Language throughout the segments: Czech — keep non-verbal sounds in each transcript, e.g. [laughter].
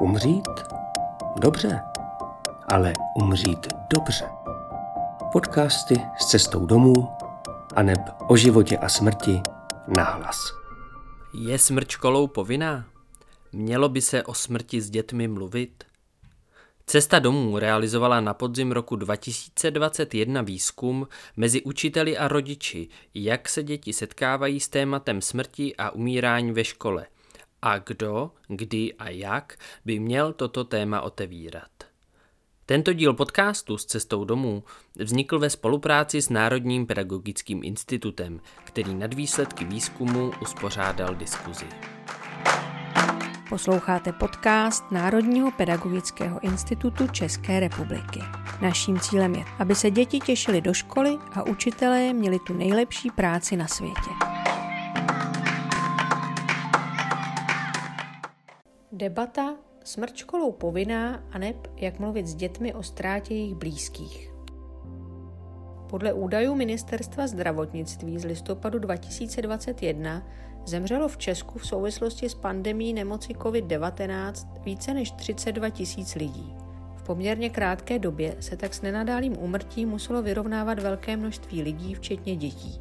Umřít? Dobře, ale umřít dobře. Podcasty s cestou domů a neb o životě a smrti nahlas. Je smrt školou povinná? Mělo by se o smrti s dětmi mluvit? Cesta domů realizovala na podzim roku 2021 výzkum mezi učiteli a rodiči, jak se děti setkávají s tématem smrti a umírání ve škole a kdo, kdy a jak by měl toto téma otevírat. Tento díl podcastu s cestou domů vznikl ve spolupráci s Národním pedagogickým institutem, který nad výsledky výzkumu uspořádal diskuzi. Posloucháte podcast Národního pedagogického institutu České republiky. Naším cílem je, aby se děti těšily do školy a učitelé měli tu nejlepší práci na světě. Debata Smrt školou povinná a neb jak mluvit s dětmi o ztrátě jejich blízkých. Podle údajů Ministerstva zdravotnictví z listopadu 2021 zemřelo v Česku v souvislosti s pandemí nemoci COVID-19 více než 32 tisíc lidí. V poměrně krátké době se tak s nenadálým úmrtím muselo vyrovnávat velké množství lidí, včetně dětí.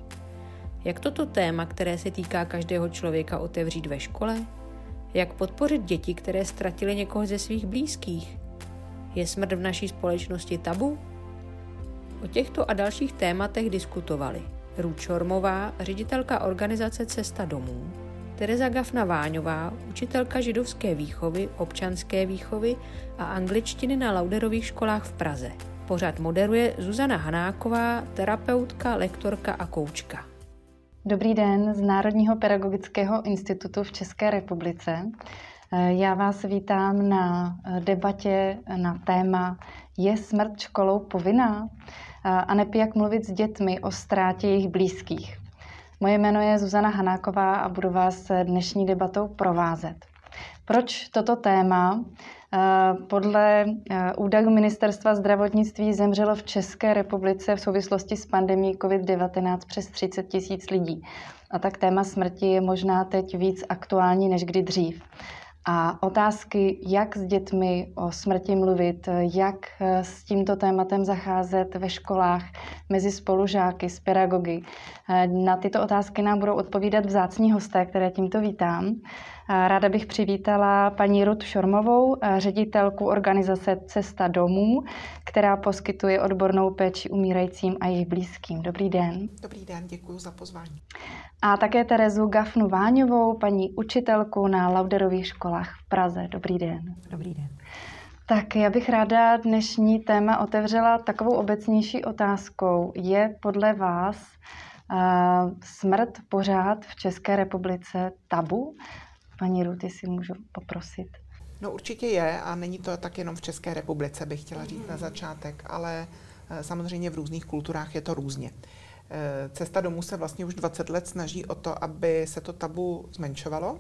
Jak toto téma, které se týká každého člověka, otevřít ve škole? Jak podpořit děti, které ztratily někoho ze svých blízkých? Je smrt v naší společnosti tabu? O těchto a dalších tématech diskutovali Růd Šormová, ředitelka organizace Cesta domů, Tereza Gafna Váňová, učitelka židovské výchovy, občanské výchovy a angličtiny na Lauderových školách v Praze. Pořad moderuje Zuzana Hanáková, terapeutka, lektorka a koučka. Dobrý den z Národního pedagogického institutu v České republice. Já vás vítám na debatě na téma Je smrt školou povinná? A neb jak mluvit s dětmi o ztrátě jejich blízkých. Moje jméno je Zuzana Hanáková a budu vás dnešní debatou provázet. Proč toto téma? Eh, podle eh, údajů Ministerstva zdravotnictví zemřelo v České republice v souvislosti s pandemí COVID-19 přes 30 tisíc lidí. A tak téma smrti je možná teď víc aktuální než kdy dřív. A otázky, jak s dětmi o smrti mluvit, jak eh, s tímto tématem zacházet ve školách, mezi spolužáky, s pedagogy. Na tyto otázky nám budou odpovídat vzácní hosté, které tímto vítám. Ráda bych přivítala paní Rut Šormovou, ředitelku organizace Cesta domů, která poskytuje odbornou péči umírajícím a jejich blízkým. Dobrý den. Dobrý den, děkuji za pozvání. A také Terezu Gafnu Váňovou, paní učitelku na Lauderových školách v Praze. Dobrý den. Dobrý den. Tak já bych ráda dnešní téma otevřela takovou obecnější otázkou. Je podle vás uh, smrt pořád v České republice tabu? Paní Ruty si můžu poprosit. No určitě je a není to tak jenom v České republice, bych chtěla říct na začátek, ale eh, samozřejmě v různých kulturách je to různě. Eh, Cesta domů se vlastně už 20 let snaží o to, aby se to tabu zmenšovalo.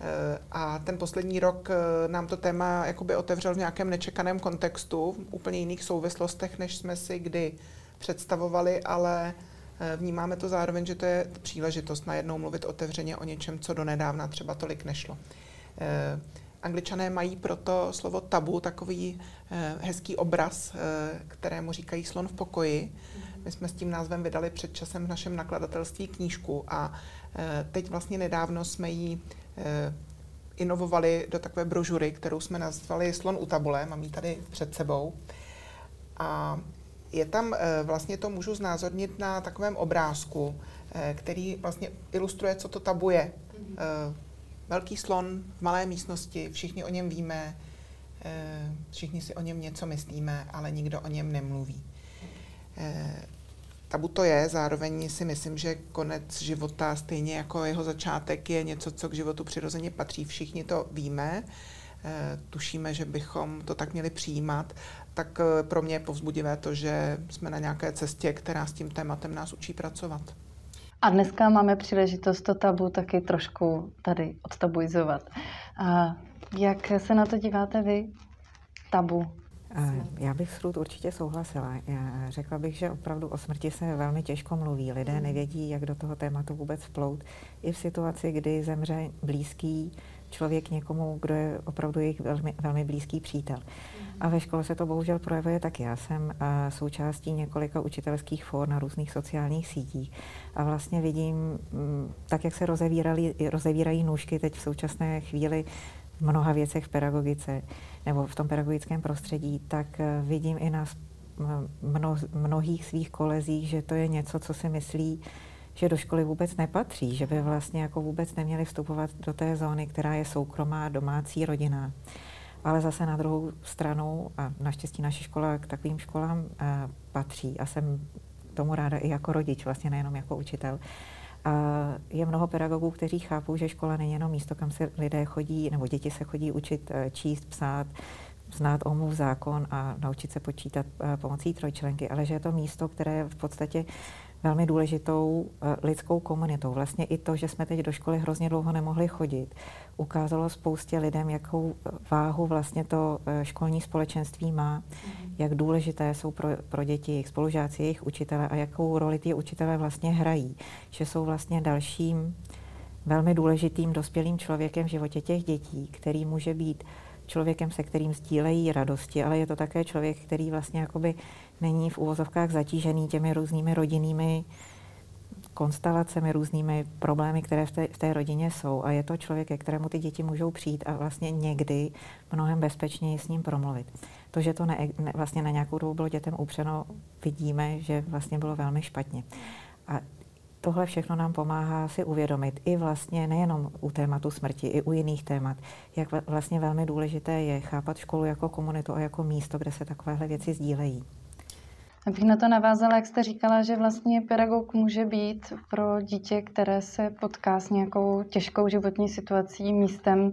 Eh, a ten poslední rok nám to téma jakoby otevřel v nějakém nečekaném kontextu, v úplně jiných souvislostech, než jsme si kdy představovali, ale vnímáme to zároveň, že to je příležitost najednou mluvit otevřeně o něčem, co donedávna třeba tolik nešlo. Eh, Angličané mají proto slovo tabu takový eh, hezký obraz, kterému říkají slon v pokoji. My jsme s tím názvem vydali před časem v našem nakladatelství knížku a teď vlastně nedávno jsme ji inovovali do takové brožury, kterou jsme nazvali Slon u tabule, mám ji tady před sebou. A je tam, eh, vlastně to můžu znázornit na takovém obrázku, eh, který vlastně ilustruje, co to tabu je. Mm-hmm. Velký slon v malé místnosti, všichni o něm víme, všichni si o něm něco myslíme, ale nikdo o něm nemluví. Tabu to je, zároveň si myslím, že konec života, stejně jako jeho začátek, je něco, co k životu přirozeně patří. Všichni to víme, tušíme, že bychom to tak měli přijímat tak eh, pro mě je povzbudivé to, že jsme na nějaké cestě, která s tím tématem nás učí pracovat. A dneska máme příležitost to tabu taky trošku tady odtabuizovat. A jak se na to díváte vy? Tabu. Já bych s Ruth určitě souhlasila. Já řekla bych, že opravdu o smrti se velmi těžko mluví. Lidé nevědí, jak do toho tématu vůbec vplout. I v situaci, kdy zemře blízký, člověk někomu, kdo je opravdu jejich velmi, velmi blízký přítel. A ve škole se to bohužel projevuje taky. Já jsem součástí několika učitelských for na různých sociálních sítích a vlastně vidím, mm, tak jak se rozevírají nůžky teď v současné chvíli v mnoha věcech v pedagogice nebo v tom pedagogickém prostředí, tak eh, vidím i na mno, mnohých svých kolezích, že to je něco, co si myslí, že do školy vůbec nepatří, že by vlastně jako vůbec neměli vstupovat do té zóny, která je soukromá, domácí, rodina. Ale zase na druhou stranu, a naštěstí naše škola k takovým školám eh, patří a jsem tomu ráda i jako rodič, vlastně nejenom jako učitel. A je mnoho pedagogů, kteří chápou, že škola není jenom místo, kam se lidé chodí, nebo děti se chodí učit eh, číst, psát, znát omluv zákon a naučit se počítat eh, pomocí trojčlenky, ale že je to místo, které v podstatě velmi důležitou eh, lidskou komunitou. Vlastně i to, že jsme teď do školy hrozně dlouho nemohli chodit, ukázalo spoustě lidem, jakou eh, váhu vlastně to školní společenství má, mm. jak důležité jsou pro, pro děti, jejich spolužáci, jejich učitele a jakou roli ty učitele vlastně hrají. Že jsou vlastně dalším velmi důležitým dospělým člověkem v životě těch dětí, který může být člověkem, se kterým sdílejí radosti, ale je to také člověk, který vlastně jakoby není v úvozovkách zatížený těmi různými rodinnými konstelacemi, různými problémy, které v té, v té rodině jsou. A je to člověk, ke kterému ty děti můžou přijít a vlastně někdy mnohem bezpečněji s ním promluvit. To, že to ne, ne, vlastně na nějakou dobu bylo dětem upřeno, vidíme, že vlastně bylo velmi špatně. A tohle všechno nám pomáhá si uvědomit i vlastně nejenom u tématu smrti, i u jiných témat, jak vlastně velmi důležité je chápat školu jako komunitu a jako místo, kde se takovéhle věci sdílejí. Abych na to navázala, jak jste říkala, že vlastně pedagog může být pro dítě, které se potká s nějakou těžkou životní situací, místem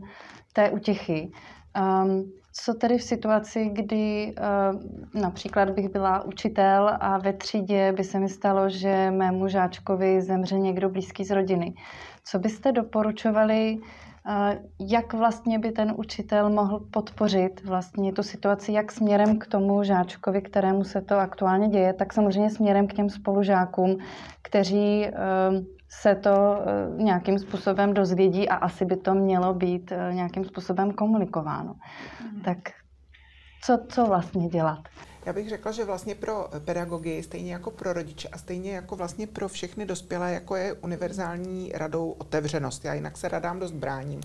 té utěchy. Um, co tedy v situaci, kdy uh, například bych byla učitel a ve třídě by se mi stalo, že mému žáčkovi zemře někdo blízký z rodiny? Co byste doporučovali, jak vlastně by ten učitel mohl podpořit vlastně tu situaci, jak směrem k tomu žáčkovi, kterému se to aktuálně děje, tak samozřejmě směrem k těm spolužákům, kteří uh, se to eh, nějakým způsobem dozvědí a asi by to mělo být eh, nějakým způsobem komunikováno. Mm. Tak co, co vlastně dělat? Já bych řekla, že vlastně pro pedagogy, stejně jako pro rodiče a stejně jako vlastně pro všechny dospělé, jako je univerzální radou otevřenost. Já jinak se radám dost bráním.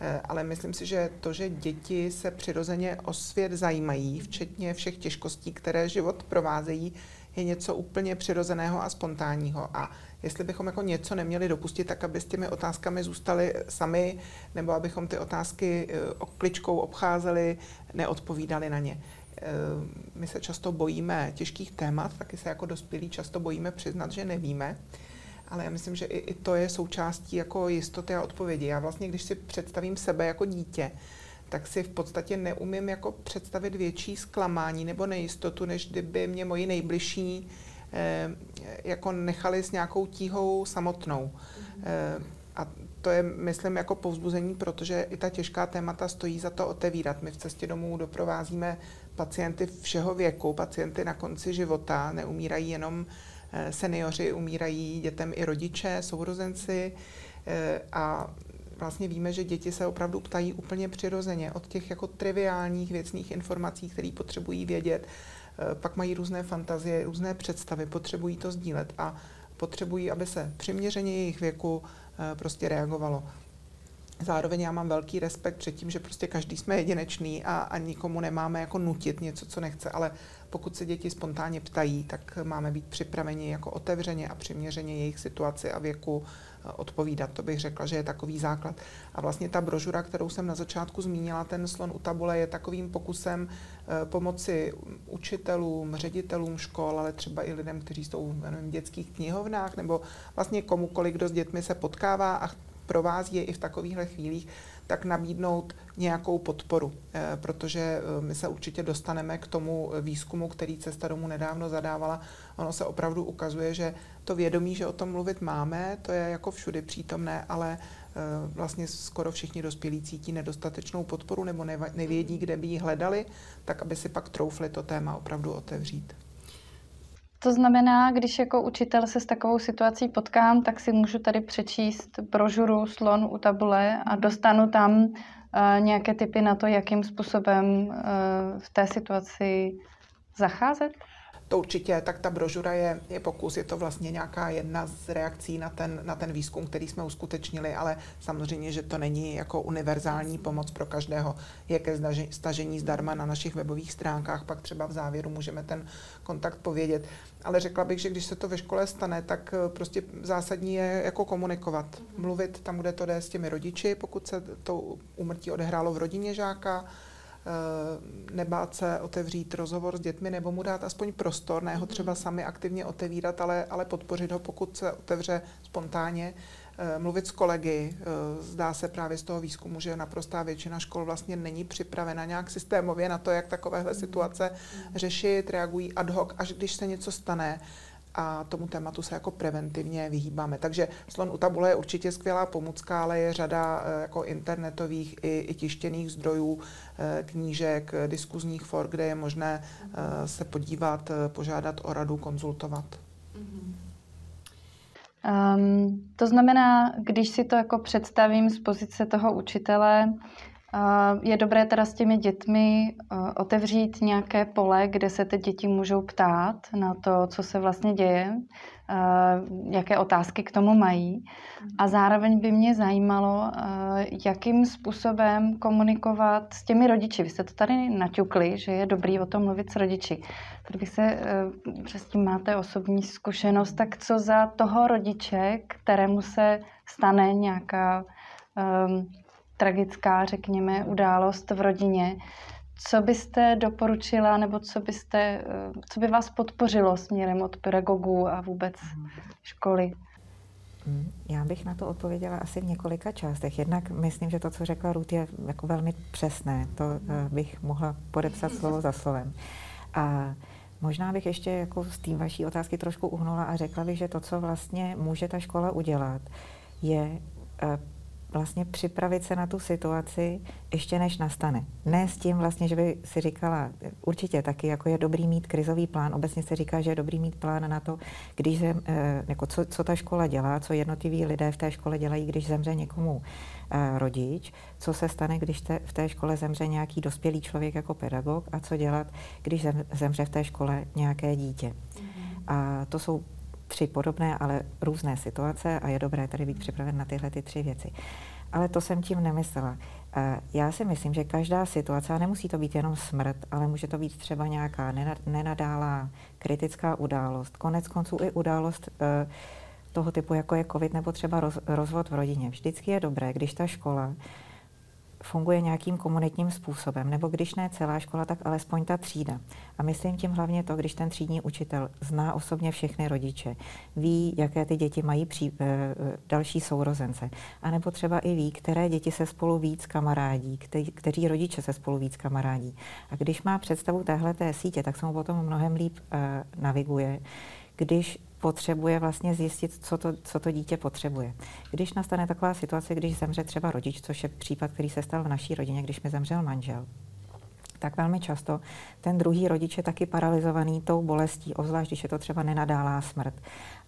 Eh, ale myslím si, že to, že děti se přirozeně o svět zajímají, včetně všech těžkostí, které život provázejí, je něco úplně přirozeného a spontánního. A jestli bychom jako něco neměli dopustit, tak aby s těmi otázkami zůstali sami, nebo abychom ty otázky eh, okličkou obcházeli, neodpovídali na ně. Eh, my se často bojíme těžkých témat, taky se jako dospělí často bojíme přiznat, že nevíme. Ale já myslím, že i, i to je součástí jako jistoty a odpovědi. Já vlastně, když si představím sebe jako dítě, tak si v podstatě neumím jako představit větší zklamání nebo nejistotu, než kdyby mě moji nejbližší eh, jako nechali s nějakou tíhou samotnou. Eh, a to je, myslím, jako povzbuzení, protože i ta těžká témata stojí za to otevírat. My v cestě domů doprovázíme pacienty všeho věku, pacienty na konci života, neumírají jenom eh, seniori, umírají dětem i rodiče, sourozenci a vlastně víme, že děti se opravdu ptají úplně přirozeně od těch jako triviálních věcných informací, které potřebují vědět, eh, pak mají různé fantazie, různé představy, potřebují to sdílet a potřebují, aby se přiměřeně jejich věku eh, prostě reagovalo. Zároveň já mám velký respekt před tím, že prostě každý jsme jedinečný a, a nikomu nemáme jako nutit něco, co nechce, ale pokud se děti spontánně ptají, tak máme být připraveni jako otevřeně a přiměřeně jejich situaci a věku odpovídat. To bych řekla, že je takový základ. A vlastně ta brožura, kterou jsem na začátku zmínila, ten slon u tabule, je takovým pokusem eh, pomoci učitelům, ředitelům škol, ale třeba i lidem, kteří jsou v dětských knihovnách, nebo vlastně komukoliv, kdo s dětmi se potkává a provází je i v takovýchhle chvílích, tak nabídnout nějakou podporu, eh, protože eh, my se určitě dostaneme k tomu výzkumu, který Cesta domů nedávno zadávala. Ono se opravdu ukazuje, že to vědomí, že o tom mluvit máme, to je jako všudy přítomné, ale eh, vlastně skoro všichni dospělí cítí nedostatečnou podporu nebo nevědí, kde by ji hledali, tak aby si pak troufli to téma opravdu otevřít. To znamená, když jako učitel se s takovou situací potkám, tak si můžu tady přečíst brožuru Slon u tabule a dostanu tam uh, nějaké typy na to, jakým způsobem uh, v té situaci zacházet? To určitě, tak ta brožura je, je pokus, je to vlastně nějaká jedna z reakcí na ten, na ten výzkum, který jsme uskutečnili, ale samozřejmě, že to není jako univerzální pomoc pro každého. Je ke stažení zdarma na našich webových stránkách, pak třeba v závěru můžeme ten kontakt povědět. Ale řekla bych, že když se to ve škole stane, tak eh, prostě zásadní je jako komunikovat. Mluvit tam, kde to jde s těmi rodiči, pokud se to umrtí odehrálo v rodině žáka, nebát se otevřít rozhovor s dětmi nebo mu dát aspoň prostor, ne ho třeba sami aktivně otevírat, ale, ale podpořit ho, pokud se otevře spontánně, eh, mluvit s kolegy. Eh, zdá se právě z toho výzkumu, že naprostá většina škol vlastně není připravena nějak systémově na to, jak takovéhle situace řešit, reagují ad hoc, až když se něco stane a tomu tématu se jako preventivně vyhýbáme. Takže slon u tabule je určitě skvělá pomůcka, ale je řada eh, jako internetových i, i tištěných zdrojů, eh, knížek, diskuzních for, kde je možné eh, se podívat, požádat o radu, konzultovat. Um, to znamená, když si to jako představím z pozice toho učitele, je dobré teda s těmi dětmi otevřít nějaké pole, kde se ty děti můžou ptát na to, co se vlastně děje, jaké otázky k tomu mají. A zároveň by mě zajímalo, jakým způsobem komunikovat s těmi rodiči. Vy jste to tady naťukli, že je dobrý o tom mluvit s rodiči. Kdyby se, e, přes tím máte osobní zkušenost, tak co za toho rodiče, kterému se stane nějaká um, tragická, řekněme, událost v rodině. Co byste doporučila, nebo co, byste, eh, co by vás podpořilo směrem od pedagogů a vůbec školy? Já bych na to odpověděla asi v několika částech. Jednak myslím, že to, co řekla Ruth, je jako velmi přesné. To eh, bych mohla podepsat slovo za slovem. A možná bych ještě jako z té vaší otázky trošku uhnula a řekla bych, že to, co vlastně může ta škola udělat, je eh, vlastně připravit se na tu situaci ještě než nastane. Ne s tím vlastně, že by si říkala, určitě taky jako je dobrý mít krizový plán. Obecně se říká, že je dobrý mít plán na to, když zem, eh, jako co, co ta škola dělá, co jednotliví lidé v té škole dělají, když zemře někomu eh, rodič, co se stane, když te, v té škole zemře nějaký dospělý člověk jako pedagog a co dělat, když zem, zemře v té škole nějaké dítě. Mm-hmm. A to jsou tři podobné, ale různé situace a je dobré tady být připraven na tyhle ty tři věci. Ale to jsem tím nemyslela. Eh, já si myslím, že každá situace, a nemusí to být jenom smrt, ale může to být třeba nějaká nenadálá kritická událost, konec konců i událost eh, toho typu, jako je covid nebo třeba rozvod v rodině. Vždycky je dobré, když ta škola funguje nějakým komunitním způsobem, nebo když ne celá škola, tak alespoň ta třída. A myslím tím hlavně to, když ten třídní učitel zná osobně všechny rodiče, ví, jaké ty děti mají pří, e, další sourozence, a nebo třeba i ví, které děti se spolu víc kamarádí, kteří, kteří rodiče se spolu víc kamarádí. A když má představu téhle té sítě, tak se mu potom mnohem líp e, naviguje, když potřebuje vlastně zjistit, co to, co to dítě potřebuje. Když nastane taková situace, když zemře třeba rodič, což je případ, který se stal v naší rodině, když mi zemřel manžel, tak velmi často ten druhý rodič je taky paralizovaný tou bolestí, obzvlášť když je to třeba nenadálá smrt.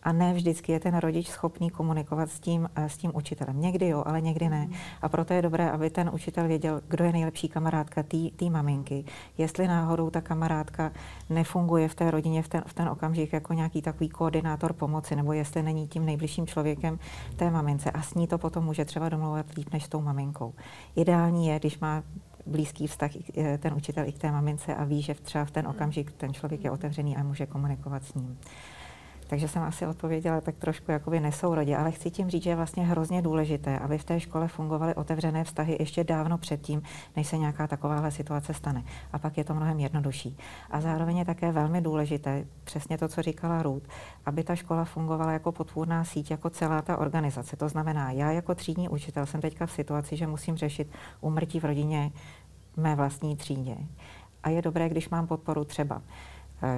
A ne vždycky je ten rodič schopný komunikovat s tím, eh, s tím učitelem. Někdy jo, ale někdy ne. A proto je dobré, aby ten učitel věděl, kdo je nejlepší kamarádka té maminky. Jestli náhodou ta kamarádka nefunguje v té rodině v ten, v ten okamžik jako nějaký takový koordinátor pomoci, nebo jestli není tím nejbližším člověkem té mamince. A s ní to potom může třeba domlouvat líp než s tou maminkou. Ideální je, když má blízký vztah eh, ten učitel i k té mamince a ví, že třeba v ten okamžik ten člověk je otevřený a může komunikovat s ním. Takže jsem asi odpověděla tak trošku jakoby nesourodě, ale chci tím říct, že je vlastně hrozně důležité, aby v té škole fungovaly otevřené vztahy ještě dávno předtím, než se nějaká takováhle situace stane. A pak je to mnohem jednodušší. A zároveň je také velmi důležité, přesně to, co říkala Ruth, aby ta škola fungovala jako potvůrná síť, jako celá ta organizace. To znamená, já jako třídní učitel jsem teďka v situaci, že musím řešit umrtí v rodině mé vlastní třídě. A je dobré, když mám podporu třeba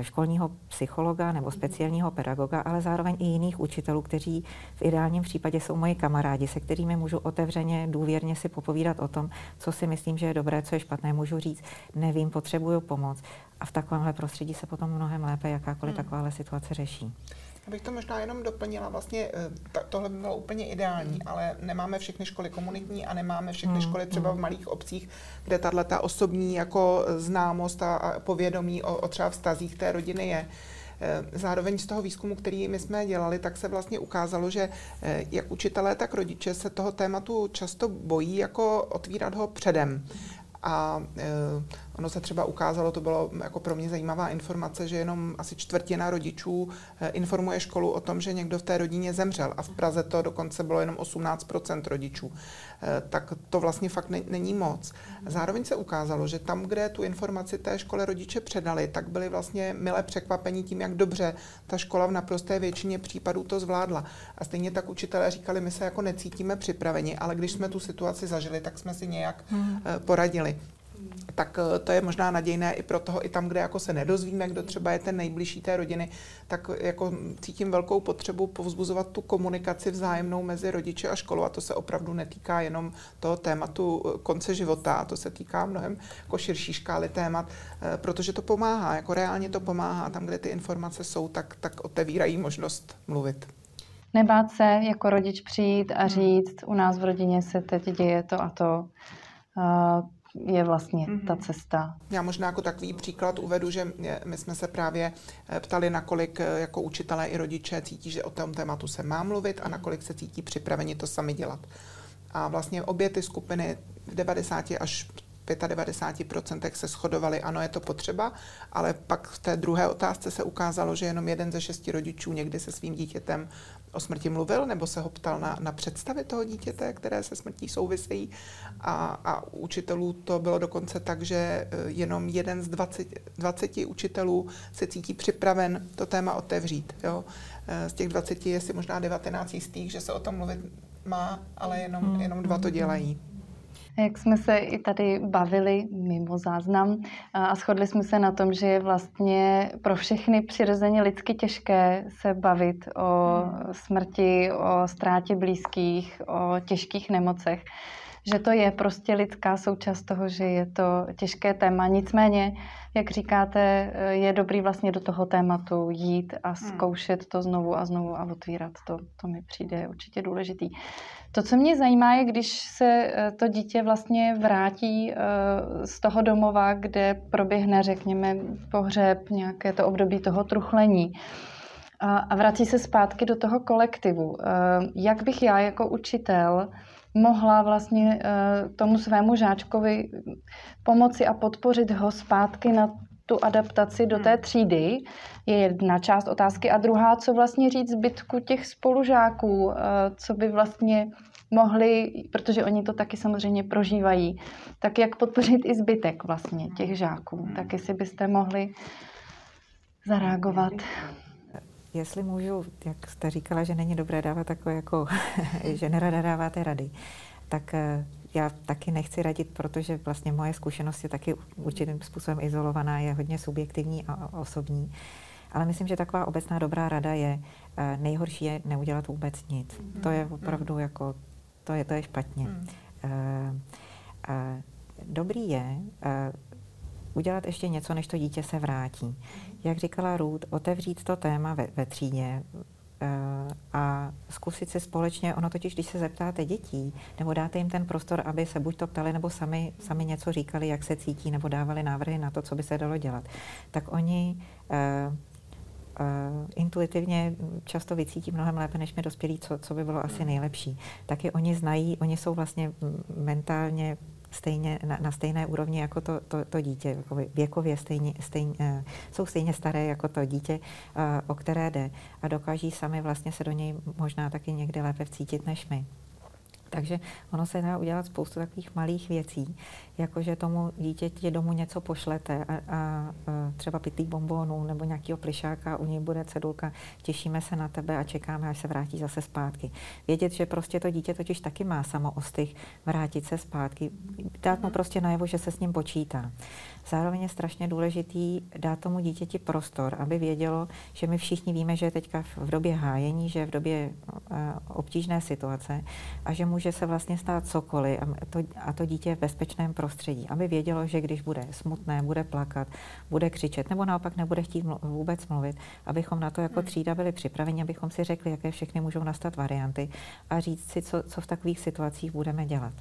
školního psychologa nebo speciálního pedagoga, ale zároveň i jiných učitelů, kteří v ideálním případě jsou moji kamarádi, se kterými můžu otevřeně, důvěrně si popovídat o tom, co si myslím, že je dobré, co je špatné. Můžu říct, nevím, potřebuju pomoc. A v takovémhle prostředí se potom mnohem lépe jakákoliv hmm. takováhle situace řeší. Abych to možná jenom doplnila, vlastně eh, tohle by bylo úplně ideální, ale nemáme všechny školy komunitní a nemáme všechny hmm. školy třeba v hmm. malých obcích, kde tahle ta osobní jako známost a povědomí o, o třeba vztazích té rodiny je. Eh, zároveň z toho výzkumu, který my jsme dělali, tak se vlastně ukázalo, že eh, jak učitelé, tak rodiče se toho tématu často bojí jako otvírat ho předem. A e, ono se třeba ukázalo, to bylo jako pro mě zajímavá informace, že jenom asi čtvrtina rodičů e, informuje školu o tom, že někdo v té rodině zemřel. A v Praze to dokonce bylo jenom 18% rodičů. E, tak to vlastně fakt ne, není moc. Zároveň se ukázalo, že tam, kde tu informaci té škole rodiče předali, tak byli vlastně milé překvapení tím, jak dobře ta škola v naprosté většině případů to zvládla. A stejně tak učitelé říkali, my se jako necítíme připraveni, ale když jsme tu situaci zažili, tak jsme si nějak hmm. poradili tak eh, to je možná nadějné i pro toho, i tam, kde jako se nedozvíme, kdo třeba je ten nejbližší té rodiny, tak jako cítím velkou potřebu povzbuzovat tu komunikaci vzájemnou mezi rodiči a školou a to se opravdu netýká jenom toho tématu eh, konce života, to se týká mnohem jako širší škály témat, eh, protože to pomáhá, jako reálně to pomáhá, tam, kde ty informace jsou, tak, tak otevírají možnost mluvit. Nebát se jako rodič přijít a hmm. říct, u nás v rodině se teď děje to a to je vlastně mm-hmm. ta cesta. Já možná jako takový příklad uvedu, že my jsme se právě eh, ptali, nakolik eh, jako učitelé i rodiče cítí, že o tom tématu se má mluvit a nakolik se cítí připraveni to sami dělat. A vlastně obě ty skupiny v 90 až 95% se shodovali, ano, je to potřeba, ale pak v té druhé otázce se ukázalo, že jenom jeden ze šesti rodičů někdy se svým dítětem o smrti mluvil, nebo se ho ptal na, na představy toho dítěte, které se smrtí souvisejí. A, a učitelů to bylo dokonce tak, že eh, jenom jeden z 20, 20 učitelů se cítí připraven to téma otevřít. Jo? Eh, z těch 20 je si možná 19 jistých, že se o tom mluvit má, ale jenom, jenom dva to dělají. Jak jsme se i tady bavili mimo záznam a shodli jsme se na tom, že je vlastně pro všechny přirozeně lidsky těžké se bavit o smrti, o ztrátě blízkých, o těžkých nemocech že to je prostě lidská součást toho, že je to těžké téma. Nicméně, jak říkáte, je dobrý vlastně do toho tématu jít a hmm. zkoušet to znovu a znovu a otvírat to. To mi přijde určitě důležitý. To, co mě zajímá, je, když se eh, to dítě vlastně vrátí eh, z toho domova, kde proběhne, řekněme, pohřeb, nějaké to období toho truchlení a vrací se zpátky do toho kolektivu. Eh, jak bych já jako učitel mohla vlastně tomu svému žáčkovi pomoci a podpořit ho zpátky na tu adaptaci do té hmm. třídy, je jedna část otázky. A druhá, co vlastně říct zbytku těch spolužáků, eh, co by vlastně mohli, protože oni to taky samozřejmě prožívají, tak jak podpořit i zbytek vlastně těch žáků. Hmm. Tak jestli byste mohli zareagovat. Jestli můžu, jak jste říkala, že není dobré dávat takové jako, [laughs] že nerada dáváte rady, tak eh, já taky nechci radit, protože vlastně moje zkušenost je taky určitým způsobem izolovaná, je hodně subjektivní a osobní. Ale myslím, že taková obecná dobrá rada je, eh, nejhorší je neudělat vůbec nic. Mm. To je opravdu mm. jako, to je, to je špatně. Mm. Dobrý je udělat ještě něco, než to dítě se vrátí. Jak říkala Ruth, otevřít to téma ve, ve třídě, Eh, a zkusit si společně, ono totiž, když se zeptáte dětí, nebo dáte jim ten prostor, aby se buď to ptali, nebo sami, sami něco říkali, jak se cítí, nebo dávali návrhy na to, co by se dalo dělat, tak oni uh, intuitivně často vycítí mnohem lépe, než my dospělí, co, co by bylo asi nejlepší. Taky oni znají, oni jsou vlastně mentálně stejně, na, na stejné úrovni jako to, to, to dítě, jako věkově stejně, stejně, uh, jsou stejně staré jako to dítě, uh, o které jde a dokáží sami vlastně se do něj možná taky někdy lépe vcítit než my. Takže ono se dá udělat spoustu takových malých věcí, jako že tomu dítěti domů něco pošlete a, a, a třeba pitlý bombónů nebo nějakého plišáka, u něj bude cedulka, těšíme se na tebe a čekáme, až se vrátí zase zpátky. Vědět, že prostě to dítě totiž taky má samo ostych vrátit se zpátky, dát mu prostě najevo, že se s ním počítá. Zároveň je strašně důležitý dát tomu dítěti prostor, aby vědělo, že my všichni víme, že je teďka v době hájení, že je v době obtížné situace a že může se vlastně stát cokoliv a to, a to dítě je v bezpečném prostředí, aby vědělo, že když bude smutné, bude plakat, bude křičet nebo naopak nebude chtít mlu- vůbec mluvit, abychom na to jako hmm. třída byli připraveni, abychom si řekli, jaké všechny můžou nastat varianty a říct si, co, co v takových situacích budeme dělat.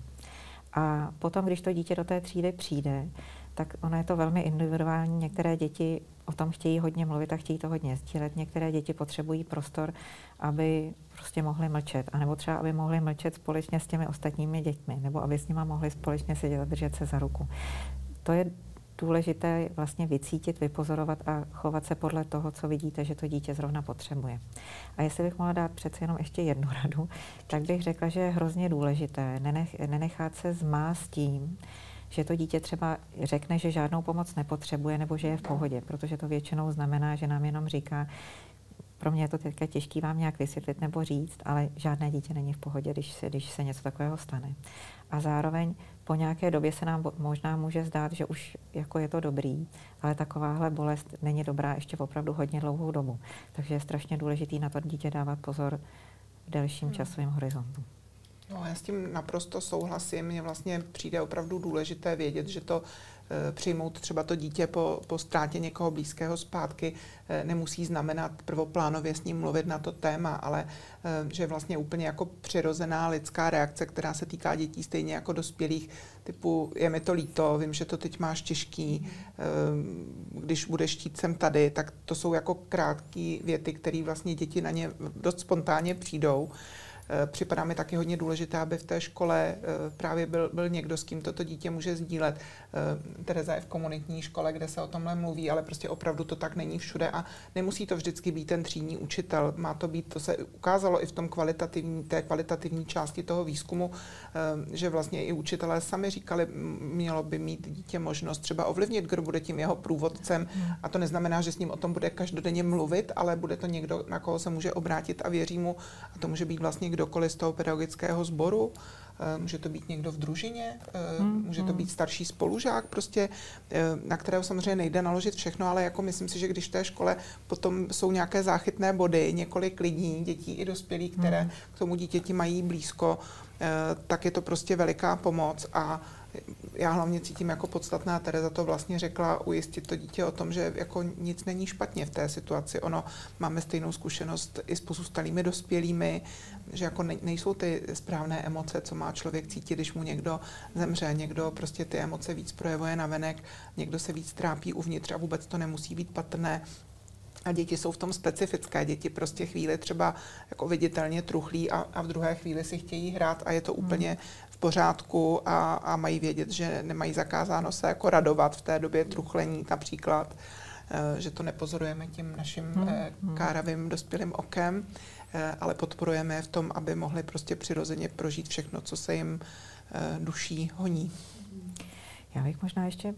A potom, když to dítě do té třídy přijde, tak ono je to velmi individuální. Některé děti o tom chtějí hodně mluvit a chtějí to hodně sdílet. Některé děti potřebují prostor, aby prostě mohli mlčet, anebo třeba, aby mohli mlčet společně s těmi ostatními dětmi, nebo aby s nimi mohli společně sedět a držet se za ruku. To je důležité vlastně vycítit, vypozorovat a chovat se podle toho, co vidíte, že to dítě zrovna potřebuje. A jestli bych mohla dát přece jenom ještě jednu radu, tak bych řekla, že je hrozně důležité nenech, nenechat se zmást tím, že to dítě třeba řekne, že žádnou pomoc nepotřebuje nebo že je v pohodě, protože to většinou znamená, že nám jenom říká, pro mě je to teďka těžký vám nějak vysvětlit nebo říct, ale žádné dítě není v pohodě, když se, když se něco takového stane. A zároveň po nějaké době se nám možná může zdát, že už jako je to dobrý, ale takováhle bolest není dobrá ještě opravdu hodně dlouhou dobu. Takže je strašně důležitý na to dítě dávat pozor v delším hmm. časovém horizontu. No, já s tím naprosto souhlasím. Mně vlastně přijde opravdu důležité vědět, že to e, přijmout třeba to dítě po, po ztrátě někoho blízkého zpátky e, nemusí znamenat prvoplánově s ním mluvit na to téma, ale e, že vlastně úplně jako přirozená lidská reakce, která se týká dětí stejně jako dospělých, typu je mi to líto, vím, že to teď máš těžký, když budeš štít sem tady, tak to jsou jako krátké věty, které vlastně děti na ně dost spontánně přijdou. Eh, připadá mi taky hodně důležité, aby v té škole eh, právě byl, byl někdo, s kým toto dítě může sdílet. Eh, Tereza je v komunitní škole, kde se o tomhle mluví, ale prostě opravdu to tak není všude a nemusí to vždycky být ten třídní učitel. Má to být, to se ukázalo i v tom kvalitativní, té kvalitativní části toho výzkumu, že vlastně i učitelé sami říkali, mělo by mít dítě možnost třeba ovlivnit, kdo bude tím jeho průvodcem a to neznamená, že s ním o tom bude každodenně mluvit, ale bude to někdo, na koho se může obrátit a věří mu a to může být vlastně kdokoliv z toho pedagogického sboru, eh, může to být někdo v družině, eh, hmm, může to hmm. být starší spolužák, prostě, eh, na kterého samozřejmě nejde naložit všechno, ale jako myslím si, že když v té škole potom jsou nějaké záchytné body, několik lidí, dětí i dospělých, které hmm. k tomu dítěti mají blízko, tak je to prostě veliká pomoc a já hlavně cítím jako podstatná, Tereza to vlastně řekla, ujistit to dítě o tom, že jako nic není špatně v té situaci. Ono, máme stejnou zkušenost i s pozůstalými dospělými, že jako nejsou ty správné emoce, co má člověk cítit, když mu někdo zemře, někdo prostě ty emoce víc projevuje na venek, někdo se víc trápí uvnitř a vůbec to nemusí být patrné. A děti jsou v tom specifické. Děti prostě chvíli třeba jako viditelně truchlí a, a v druhé chvíli si chtějí hrát a je to hmm. úplně v pořádku a, a mají vědět, že nemají zakázáno se jako radovat v té době truchlení například, eh, že to nepozorujeme tím naším hmm. Eh, hmm. káravým dospělým okem, eh, ale podporujeme je v tom, aby mohli prostě přirozeně prožít všechno, co se jim duší honí. Já bych možná ještě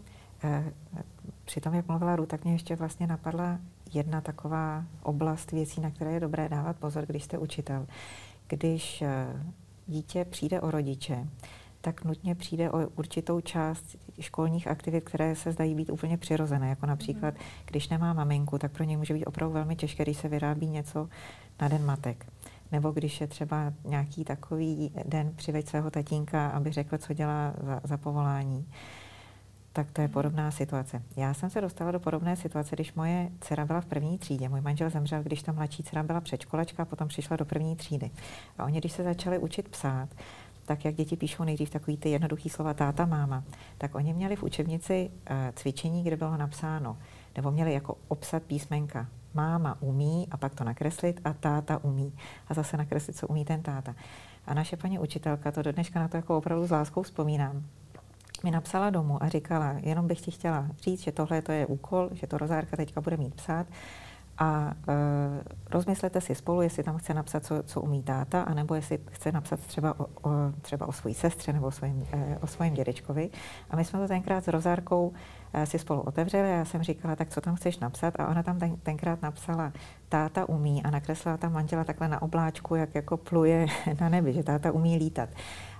při tom, jak mluvila Ru, tak mě ještě vlastně napadla jedna taková oblast věcí, na které je dobré dávat pozor, když jste učitel. Když dítě přijde o rodiče, tak nutně přijde o určitou část školních aktivit, které se zdají být úplně přirozené. Jako například, mhm. když nemá maminku, tak pro něj může být opravdu velmi těžké, když se vyrábí něco na den matek. Nebo když je třeba nějaký takový den přiveď svého tatínka, aby řekl, co dělá za, za povolání tak to je podobná situace. Já jsem se dostala do podobné situace, když moje dcera byla v první třídě. Můj manžel zemřel, když ta mladší dcera byla předškolačka a potom přišla do první třídy. A oni, když se začali učit psát, tak jak děti píšou nejdřív takový ty jednoduchý slova táta, máma, tak oni měli v učebnici uh, cvičení, kde bylo napsáno, nebo měli jako obsat písmenka. Máma umí a pak to nakreslit a táta umí. A zase nakreslit, co umí ten táta. A naše paní učitelka, to do dneška na to jako opravdu s láskou vzpomínám, mi napsala domů a říkala, jenom bych ti chtěla říct, že tohle to je úkol, že to Rozárka teďka bude mít psát a e, rozmyslete si spolu, jestli tam chce napsat, co, co umí táta, anebo jestli chce napsat třeba o, o, třeba o své sestře nebo o svém, e, o svém dědečkovi. A my jsme to tenkrát s Rozárkou e, si spolu otevřeli a já jsem říkala, tak co tam chceš napsat? A ona tam ten, tenkrát napsala, táta umí a nakreslila tam manžela takhle na obláčku, jak jako pluje [laughs] na nebi, že táta umí lítat.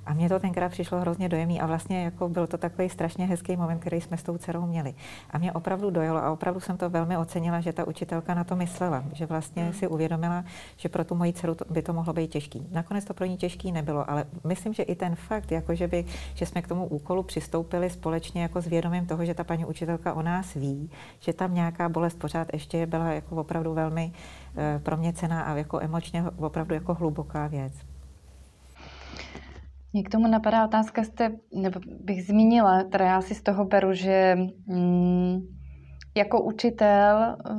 A mně to tenkrát přišlo hrozně dojemný a vlastně jako byl to takový strašně hezký moment, který jsme s tou dcerou měli. A mě opravdu dojelo a opravdu jsem to velmi ocenila, že ta učitelka na to myslela, že vlastně hmm. si uvědomila, že pro tu moji dceru to, by to mohlo být těžký. Nakonec to pro ní těžký nebylo, ale myslím, že i ten fakt, jako že, by, že jsme k tomu úkolu přistoupili společně jako s vědomím toho, že ta paní učitelka o nás ví, že tam nějaká bolest pořád ještě byla jako opravdu velmi uh, pro mě cená a jako emočně opravdu jako hluboká věc. Mě k tomu napadá otázka, jste, nebo bych zmínila, teda já si z toho beru, že mm, jako učitel eh,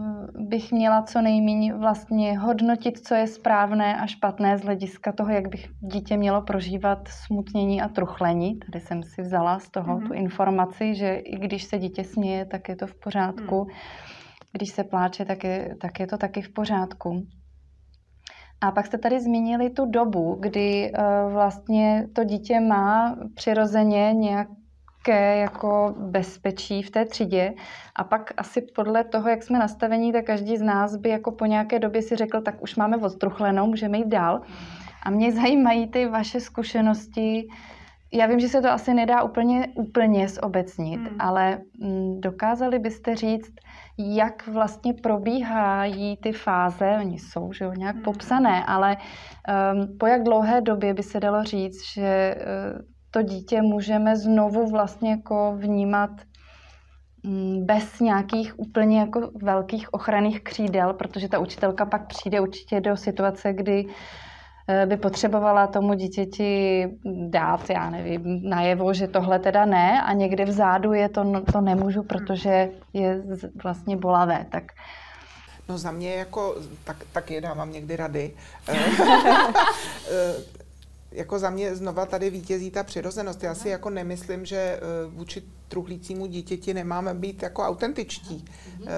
bych měla co nejméně vlastně hodnotit, co je správné a špatné z hlediska toho, jak bych dítě mělo prožívat smutnění a truchlení. Tady jsem si vzala z toho mm-hmm. tu informaci, že i když se dítě směje, tak je to v pořádku. Mm. Když se pláče, tak je, tak je to taky v pořádku. A pak jste tady zmínili tu dobu, kdy uh, vlastně to dítě má přirozeně nějaké jako bezpečí v té třídě a pak asi podle toho, jak jsme nastavení, tak každý z nás by jako po nějaké době si řekl, tak už máme odstruchlenou, můžeme jít dál. A mě [laughs] zajímají ty vaše zkušenosti. Já vím, že se to asi nedá úplně, úplně zobecnit, hmm. ale mm, dokázali byste říct, jak vlastně probíhají ty fáze, oni jsou že jo, nějak hmm. popsané, ale um, po jak dlouhé době by se dalo říct, že uh, to dítě můžeme znovu vlastně jako vnímat um, bez nějakých úplně jako velkých ochranných křídel, protože ta učitelka pak přijde určitě do situace, kdy by potřebovala tomu dítěti dát, já nevím, najevo, že tohle teda ne a někde vzadu je to, to nemůžu, protože je vlastně bolavé. Tak No za mě jako, tak, tak je dávám někdy rady. [laughs] Jako za mě znova tady vítězí ta přirozenost. Já si jako nemyslím, že eh, vůči truchlícímu dítěti nemáme být jako autentičtí. Eh,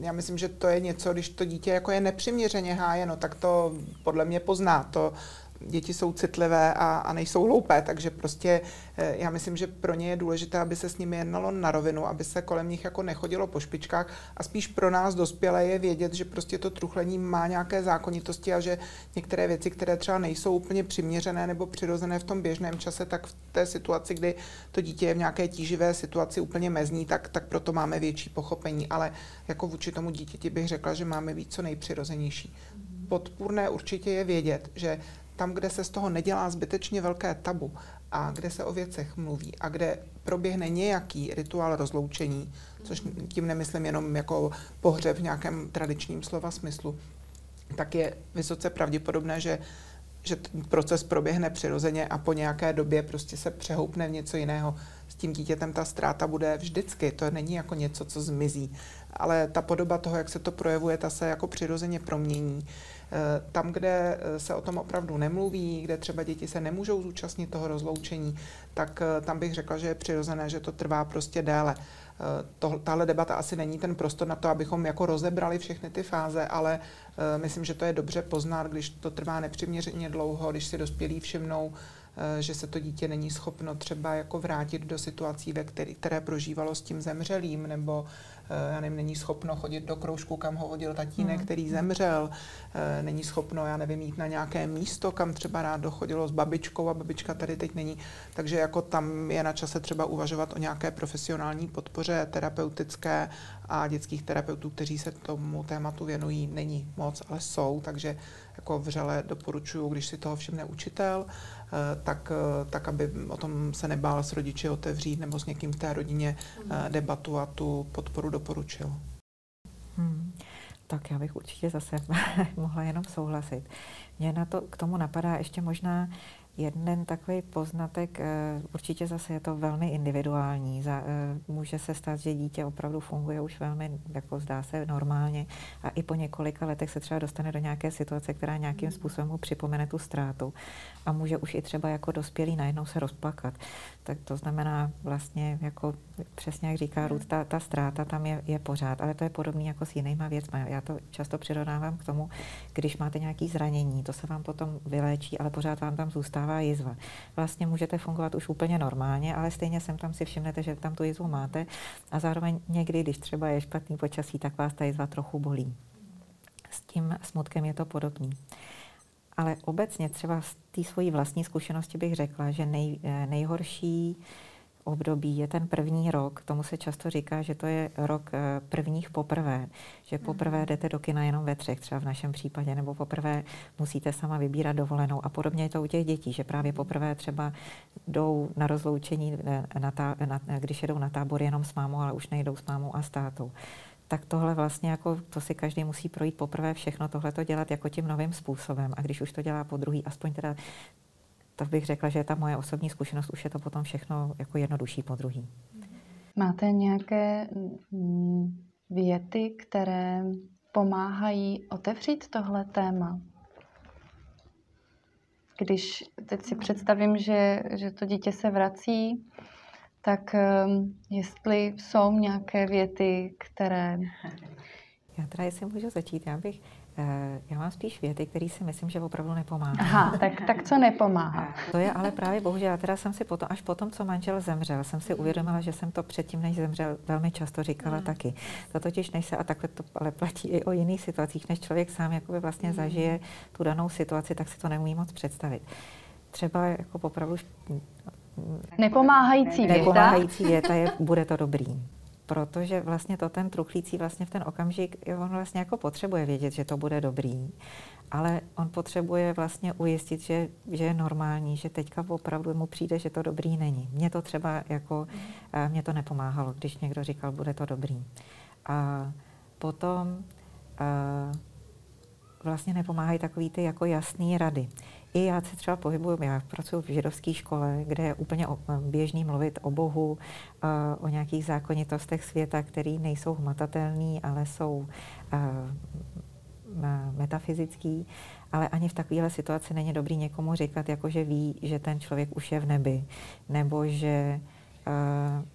já myslím, že to je něco, když to dítě jako je nepřiměřeně hájeno, tak to podle mě pozná. To, děti jsou citlivé a, a nejsou hloupé, takže prostě eh, já myslím, že pro ně je důležité, aby se s nimi jednalo na rovinu, aby se kolem nich jako nechodilo po špičkách a spíš pro nás dospělé je vědět, že prostě to truchlení má nějaké zákonitosti a že některé věci, které třeba nejsou úplně přiměřené nebo přirozené v tom běžném čase, tak v té situaci, kdy to dítě je v nějaké tíživé situaci úplně mezní, tak, tak proto máme větší pochopení. Ale jako vůči tomu dítěti bych řekla, že máme být co nejpřirozenější. Podpůrné určitě je vědět, že tam, kde se z toho nedělá zbytečně velké tabu a kde se o věcech mluví a kde proběhne nějaký rituál rozloučení, což tím nemyslím jenom jako pohřeb v nějakém tradičním slova smyslu, tak je vysoce pravděpodobné, že že ten proces proběhne přirozeně a po nějaké době prostě se přehoupne v něco jiného. S tím dítětem ta ztráta bude vždycky, to není jako něco, co zmizí, ale ta podoba toho, jak se to projevuje, ta se jako přirozeně promění. Eh, tam, kde eh, se o tom opravdu nemluví, kde třeba děti se nemůžou zúčastnit toho rozloučení, tak eh, tam bych řekla, že je přirozené, že to trvá prostě déle. To, tahle debata asi není ten prostor na to, abychom jako rozebrali všechny ty fáze, ale myslím, že to je dobře poznat, když to trvá nepřiměřeně dlouho, když si dospělí všimnou, že se to dítě není schopno třeba jako vrátit do situací, ve který, které prožívalo s tím zemřelým, nebo já nevím, není schopno chodit do kroužku, kam ho vodil tatínek, hmm. který zemřel, eh, není schopno, já nevím, jít na nějaké místo, kam třeba rád dochodilo s babičkou a babička tady teď není. Takže jako tam je na čase třeba uvažovat o nějaké profesionální podpoře terapeutické a dětských terapeutů, kteří se tomu tématu věnují, není moc, ale jsou, takže jako vřele doporučuju, když si toho všimne učitel, eh, tak, eh, tak aby o tom se nebál s rodiči otevřít nebo s někým v té rodině eh, debatu a tu podporu doporučil. Hmm. Tak já bych určitě zase [laughs] mohla jenom souhlasit. Mě na to, k tomu napadá ještě možná Jeden takový poznatek, eh, určitě zase je to velmi individuální. Eh, může se stát, že dítě opravdu funguje už velmi, jako zdá se, normálně a i po několika letech se třeba dostane do nějaké situace, která nějakým hmm. způsobem mu připomene tu ztrátu a může už i třeba jako dospělý najednou se rozplakat. Tak to znamená vlastně, jako přesně jak říká Ruth, ta, ta ztráta tam je, je pořád, ale to je podobné jako s jinýma věcmi. Já to často přirovnávám k tomu, když máte nějaké zranění, to se vám potom vyléčí, ale pořád vám tam zůstává jizva. Vlastně můžete fungovat už úplně normálně, ale stejně sem tam si všimnete, že tam tu jizvu máte a zároveň někdy, když třeba je špatný počasí, tak vás ta jizva trochu bolí. S tím smutkem je to podobný. Ale obecně třeba z té svojí vlastní zkušenosti bych řekla, že nej, eh, nejhorší období je ten první rok. Tomu se často říká, že to je rok eh, prvních poprvé. Že poprvé mhm. jdete do kina jenom ve třech, třeba v našem případě, nebo poprvé musíte sama vybírat dovolenou. A podobně je to u těch dětí, že právě poprvé třeba jdou na rozloučení, eh, na tá, na, když jedou na tábor jenom s mámou, ale už nejdou s mámou a s tátou tak tohle vlastně jako, to si každý musí projít poprvé všechno, tohle to dělat jako tím novým způsobem. A když už to dělá po druhý, aspoň teda, to bych řekla, že je ta moje osobní zkušenost, už je to potom všechno jako jednodušší po druhý. Máte nějaké mm, věty, které pomáhají otevřít tohle téma? Když teď si představím, že, že to dítě se vrací tak ehm, jestli jsou nějaké věty, které... [laughs] Já teda, jestli můžu začít, já bych, eh, já mám spíš věty, které si myslím, že opravdu nepomáhají. Aha, tak, tak co nepomáhá? To je ale právě bohužel, já teda jsem si potom, až potom, co manžel zemřel, jsem si uvědomila, že jsem to předtím, než zemřel, velmi často říkala mm. taky. To totiž, než se, a takhle to ale platí i o jiných situacích, než člověk sám jakoby vlastně mm. zažije tu danou situaci, tak si to neumí moc představit. Třeba jako opravdu Nepomáhající věta. Nepomáhající věta je, bude to dobrý. Protože vlastně to ten truchlící vlastně v ten okamžik, on vlastně jako potřebuje vědět, že to bude dobrý, ale on potřebuje vlastně ujistit, že, že je normální, že teďka opravdu mu přijde, že to dobrý není. Mně to třeba jako, mě to nepomáhalo, když někdo říkal, bude to dobrý. A potom a vlastně nepomáhají takový ty jako jasné rady. I já se třeba pohybuju, já pracuji v židovské škole, kde je úplně běžný mluvit o Bohu, o nějakých zákonitostech světa, které nejsou hmatatelné, ale jsou metafyzický, ale ani v takovéhle situaci není dobrý někomu říkat, jako že ví, že ten člověk už je v nebi, nebo že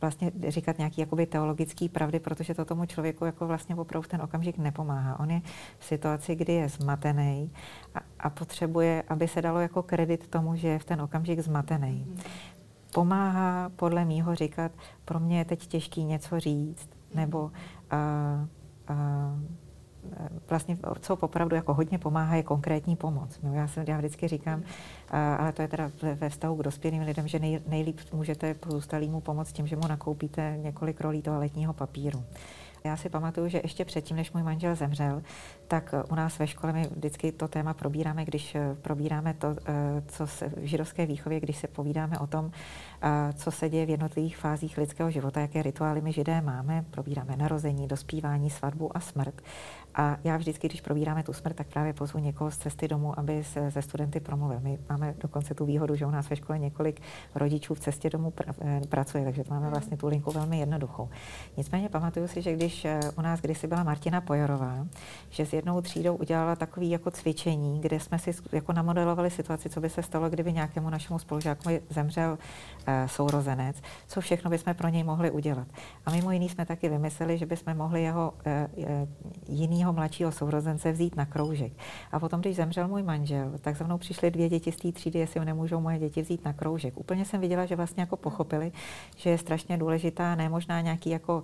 vlastně říkat nějaký jakoby teologický pravdy, protože to tomu člověku jako vlastně opravdu v ten okamžik nepomáhá. On je v situaci, kdy je zmatený a, a potřebuje, aby se dalo jako kredit tomu, že je v ten okamžik zmatený. Pomáhá podle mýho říkat, pro mě je teď těžký něco říct, nebo a, a, vlastně, co opravdu jako hodně pomáhá, je konkrétní pomoc. No, já, jsem, já vždycky říkám, ale to je teda ve vztahu k dospělým lidem, že nej, nejlíp můžete pozůstalýmu pomoct tím, že mu nakoupíte několik rolí toaletního papíru. Já si pamatuju, že ještě předtím, než můj manžel zemřel, tak u nás ve škole my vždycky to téma probíráme, když eh, probíráme to, eh, co se v židovské výchově, když se povídáme o tom, eh, co se děje v jednotlivých fázích lidského života, jaké rituály my židé máme. Probíráme narození, dospívání, svatbu a smrt. A já vždycky, když probíráme tu smrt, tak právě pozvu někoho z cesty domů, aby se ze studenty promluvil. My máme dokonce tu výhodu, že u nás ve škole několik rodičů v cestě domů pr- eh, pracuje, takže to máme vlastně tu linku velmi jednoduchou. Nicméně pamatuju si, že když eh, u nás kdysi byla Martina Pojorová, že s jednou třídou udělala takový jako cvičení, kde jsme si jako namodelovali situaci, co by se stalo, kdyby nějakému našemu spolužákovi zemřel uh, sourozenec, co všechno bychom pro něj mohli udělat. A mimo jiný jsme taky vymysleli, že bychom mohli jeho uh, jiný svého mladšího sourozence vzít na kroužek. A potom, když zemřel můj manžel, tak za mnou přišly dvě děti z té třídy, jestli nemůžou moje děti vzít na kroužek. Úplně jsem viděla, že vlastně jako pochopili, že je strašně důležitá, ne možná nějaký jako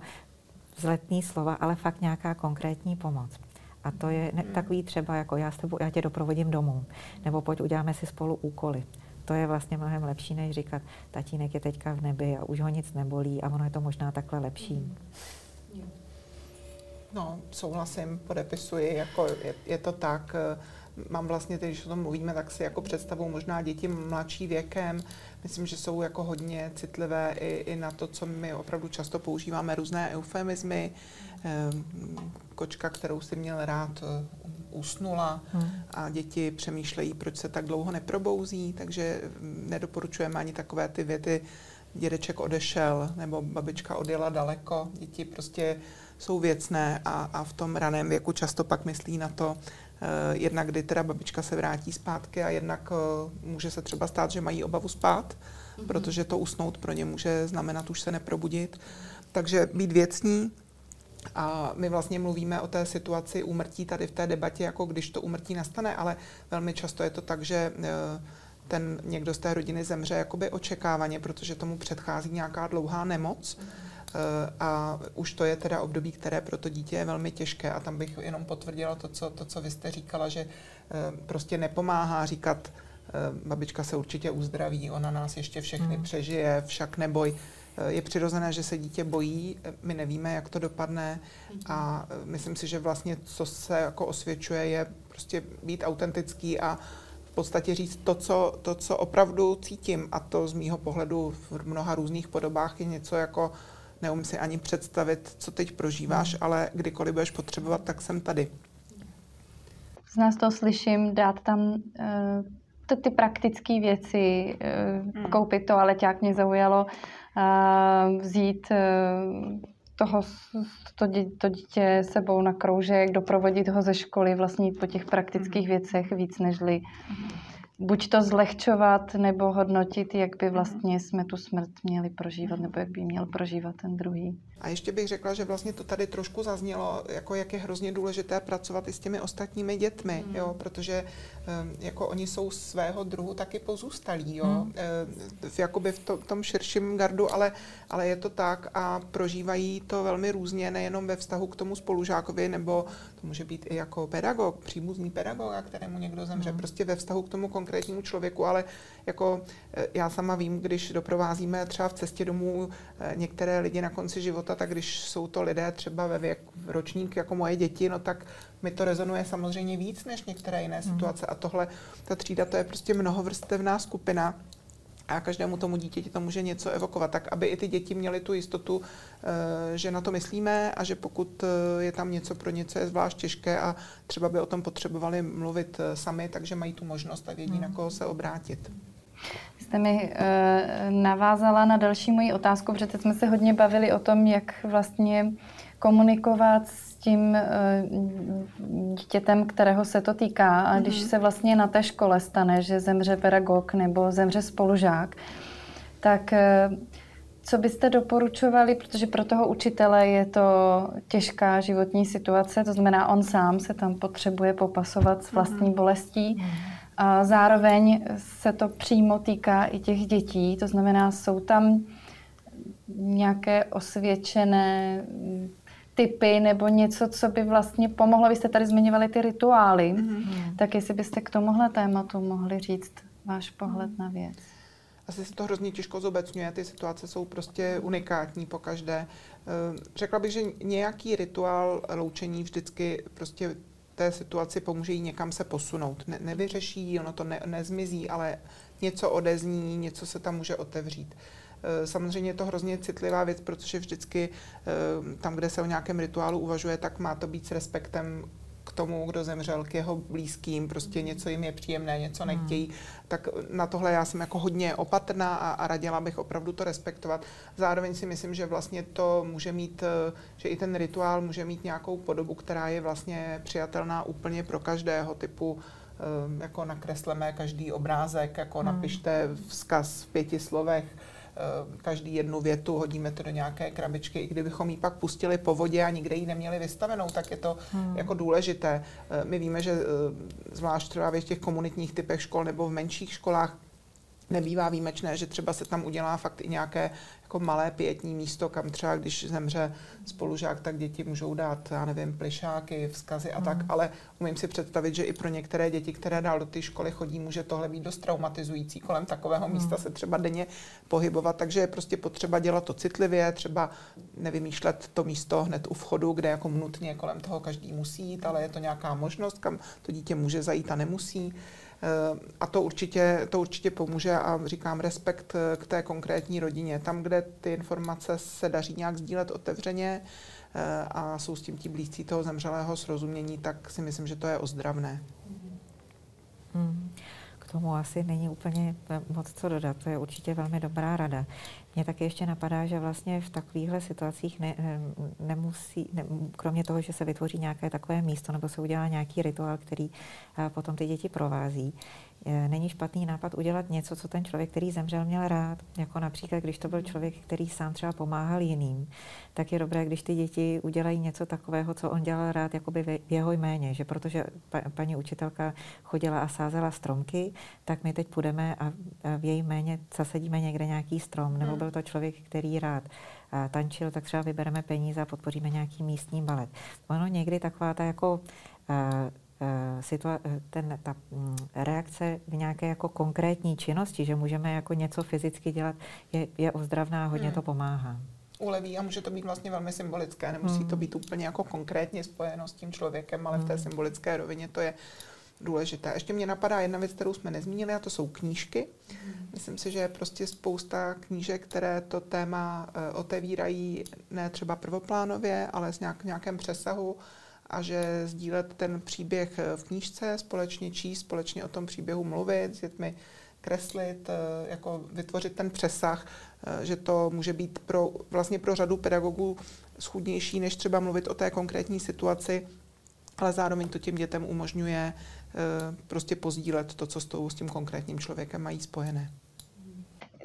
vzletný slova, ale fakt nějaká konkrétní pomoc. A to je ne, takový třeba, jako já, s tebou, já tě doprovodím domů, nebo pojď uděláme si spolu úkoly. To je vlastně mnohem lepší, než říkat, tatínek je teďka v nebi a už ho nic nebolí a ono je to možná takhle lepší. No, souhlasím, podepisuji, jako je, je to tak. Mám vlastně, když o tom mluvíme, tak si jako představu možná děti mladší věkem. Myslím, že jsou jako hodně citlivé i, i na to, co my opravdu často používáme, různé eufemizmy. Ehm, kočka, kterou si měl rád, usnula hmm. a děti přemýšlejí, proč se tak dlouho neprobouzí, takže mm, nedoporučujeme ani takové ty věty, dědeček odešel nebo babička odjela daleko. Děti prostě jsou věcné a, a v tom raném věku často pak myslí na to, eh, jednak kdy teda babička se vrátí zpátky a jednak eh, může se třeba stát, že mají obavu spát, mm-hmm. protože to usnout pro ně může znamenat už se neprobudit. Takže být věcní, a my vlastně mluvíme o té situaci úmrtí tady v té debatě, jako když to úmrtí nastane, ale velmi často je to tak, že eh, ten někdo z té rodiny zemře jakoby očekávaně, protože tomu předchází nějaká dlouhá nemoc. Eh, a už to je teda období, které pro to dítě je velmi těžké. A tam bych jenom potvrdila to, co, to, co vy jste říkala, že eh, prostě nepomáhá říkat, babička se určitě uzdraví, ona nás ještě všechny hmm. přežije, však neboj. Je přirozené, že se dítě bojí, my nevíme, jak to dopadne a myslím si, že vlastně, co se jako osvědčuje, je prostě být autentický a v podstatě říct to co, to, co opravdu cítím a to z mýho pohledu v mnoha různých podobách je něco jako neumím si ani představit, co teď prožíváš, hmm. ale kdykoliv budeš potřebovat, tak jsem tady. Z nás to slyším, dát tam uh, ty, ty praktické věci, uh, hmm. koupit to, ale jak mě zaujalo, vzít e, toho, to, dě, to dítě sebou na kroužek, doprovodit ho ze školy, vlastně po těch praktických mhm. věcech víc nežli buď to zlehčovat, nebo hodnotit, jak by mhm. vlastně jsme tu smrt měli prožívat, nebo jak by měl prožívat ten druhý. A ještě bych řekla, že vlastně to tady trošku zaznělo, jako jak je hrozně důležité pracovat i s těmi ostatními dětmi, mm. jo, protože um, jako oni jsou svého druhu taky pozůstalí, jo, mm. v, jakoby v to, tom širším gardu, ale, ale je to tak a prožívají to velmi různě, nejenom ve vztahu k tomu spolužákovi, nebo to může být i jako pedagog, příbuzný pedagog, a kterému někdo zemře, mm. prostě ve vztahu k tomu konkrétnímu člověku, ale jako e, já sama vím, když doprovázíme třeba v cestě domů e, některé lidi na konci života, života, tak když jsou to lidé třeba ve věk, ročník jako moje děti, no tak mi to rezonuje samozřejmě víc než některé jiné mm. situace. A tohle, ta třída, to je prostě mnohovrstevná skupina a každému tomu dítěti to může něco evokovat, tak aby i ty děti měly tu jistotu, eh, že na to myslíme a že pokud eh, je tam něco pro něco je zvlášť těžké a třeba by o tom potřebovali mluvit eh, sami, takže mají tu možnost a vědí, na koho se obrátit. Jste mi navázala na další moji otázku, protože teď jsme se hodně bavili o tom, jak vlastně komunikovat s tím uh, dítětem, kterého se to týká. A když mm-hmm. se vlastně na té škole stane, že zemře pedagog nebo zemře spolužák, tak uh, co byste doporučovali, protože pro toho učitele je to těžká životní situace, to znamená, on sám se tam potřebuje popasovat s vlastní mm-hmm. bolestí. Mm-hmm a zároveň se to přímo týká i těch dětí, to znamená, jsou tam nějaké osvědčené typy nebo něco, co by vlastně pomohlo. Vy jste tady zmiňovali ty rituály, mm-hmm. tak jestli byste k tomuhle tématu mohli říct váš pohled na věc. Asi se to hrozně těžko zobecňuje, ty situace jsou prostě unikátní po každé. Ehm, řekla bych, že nějaký rituál loučení vždycky prostě té situaci pomůže jí někam se posunout. Ne, nevyřeší, ono to ne, nezmizí, ale něco odezní, něco se tam může otevřít. E, samozřejmě je to hrozně citlivá věc, protože vždycky e, tam, kde se o nějakém rituálu uvažuje, tak má to být s respektem k tomu, kdo zemřel, k jeho blízkým, prostě něco jim je příjemné, něco hmm. nechtějí, tak na tohle já jsem jako hodně opatrná a, a radila bych opravdu to respektovat. Zároveň si myslím, že vlastně to může mít, eh, že i ten rituál může mít nějakou podobu, která je vlastně přijatelná úplně pro každého typu eh, jako nakresleme každý obrázek, jako hmm. napište vzkaz v pěti slovech, Eh, každý jednu větu, hodíme to do nějaké krabičky, i kdybychom ji pak pustili po vodě a nikde ji neměli vystavenou, tak je to hmm. jako důležité. Eh, my víme, že eh, zvlášť třeba v těch komunitních typech škol nebo v menších školách nebývá výjimečné, že třeba se tam udělá fakt i nějaké jako malé pětní místo, kam třeba, když zemře spolužák, tak děti můžou dát, já nevím, plišáky, vzkazy a mm. tak, hmm. ale umím si představit, že i pro některé děti, které dál do té školy chodí, může tohle být dost traumatizující. Kolem takového mm. místa se třeba denně pohybovat, takže je prostě potřeba dělat to citlivě, třeba nevymýšlet to místo hned u vchodu, kde jako nutně kolem toho každý musí jít, ale je to nějaká možnost, kam to dítě může zajít a nemusí. Eh, a to určitě, to určitě pomůže a říkám respekt eh, k té konkrétní rodině. Tam, kde ty informace se daří nějak sdílet otevřeně eh, a jsou s tím ti blízcí toho zemřelého srozumění, tak si myslím, že to je ozdravné. Hmm tomu asi není úplně moc co dodat. To je určitě velmi dobrá rada. Mně taky ještě napadá, že vlastně v takovýchhle situacích ne, nemusí, ne, kromě toho, že se vytvoří nějaké takové místo nebo se udělá nějaký rituál, který potom ty děti provází, Eh, není špatný nápad udělat něco, co ten člověk, který zemřel, měl rád. Jako například, když to byl člověk, který sám třeba pomáhal jiným, tak je dobré, když ty děti udělají něco takového, co on dělal rád, jakoby v jeho jméně. Že protože paní učitelka chodila a sázela stromky, tak my teď půjdeme a v její jméně zasadíme někde nějaký strom. Nebo hmm. byl to člověk, který rád tančil, tak třeba vybereme peníze a podpoříme nějaký místní balet. Ono někdy taková ta jako situa- eh, ten, ta mm, reakce v nějaké jako konkrétní činnosti, že můžeme jako něco fyzicky dělat, je, je ozdravná a hodně hmm. to pomáhá. Uleví a může to být vlastně velmi symbolické. Nemusí hmm. to být úplně jako konkrétně spojeno s tím člověkem, ale hmm. v té hmm. symbolické rovině to je důležité. Ještě mě napadá jedna věc, kterou jsme nezmínili, a to jsou knížky. Hmm. Myslím si, že je prostě spousta knížek, které to téma uh, otevírají ne třeba prvoplánově, ale s nějak, nějakém přesahu a že sdílet ten příběh eh, v knížce, společně číst, společně o tom příběhu mluvit, s dětmi kreslit, eh, jako vytvořit ten přesah, eh, že to může být pro, vlastně pro řadu pedagogů schudnější, než třeba mluvit o té konkrétní situaci, ale zároveň to těm dětem umožňuje prostě pozdílet to, co s, tou, s tím konkrétním člověkem mají spojené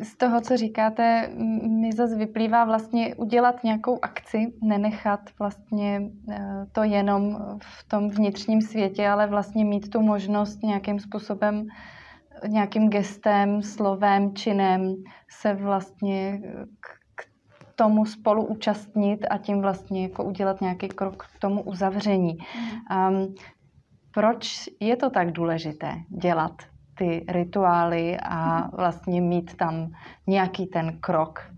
z toho, co říkáte, mi zase vyplývá vlastně udělat nějakou akci, nenechat vlastně eh, to jenom v tom vnitřním světě, ale vlastně mít tu možnost nějakým způsobem, nějakým gestem, slovem, činem se vlastně k tomu spolu účastnit a tím vlastně jako udělat nějaký krok k tomu uzavření. Um, proč je to tak důležité dělat ty rituály a vlastně mít tam nějaký ten krok.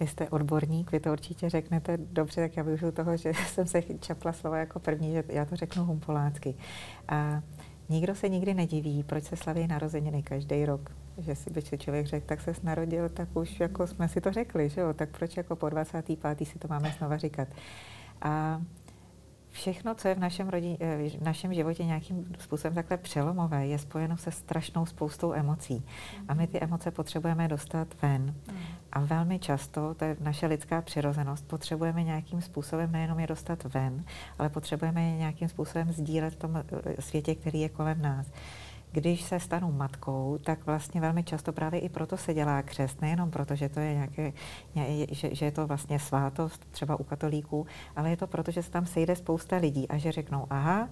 Vy jste odborník, vy to určitě řeknete dobře, tak já využiju toho, že [laughs] jsem se čapla slova jako první, že já to řeknu humpolácky. A nikdo se nikdy nediví, proč se slaví narozeniny každý rok. Že si by člověk řekl, tak se narodil, tak už jako jsme si to řekli, že jo? tak proč jako po 25. si to máme znova říkat. A všechno, co je v našem, rodin, eh, v našem životě nějakým způsobem takhle přelomové, je spojeno se strašnou spoustou emocí. A my ty emoce potřebujeme dostat ven. A velmi často, to je naše lidská přirozenost, potřebujeme nějakým způsobem nejenom je dostat ven, ale potřebujeme je nějakým způsobem sdílet v tom eh, světě, který je kolem nás když se stanu matkou, tak vlastně velmi často právě i proto se dělá křest, nejenom proto, že to je nějaké, že, že je to vlastně svátost třeba u katolíků, ale je to proto, že se tam sejde spousta lidí a že řeknou, aha,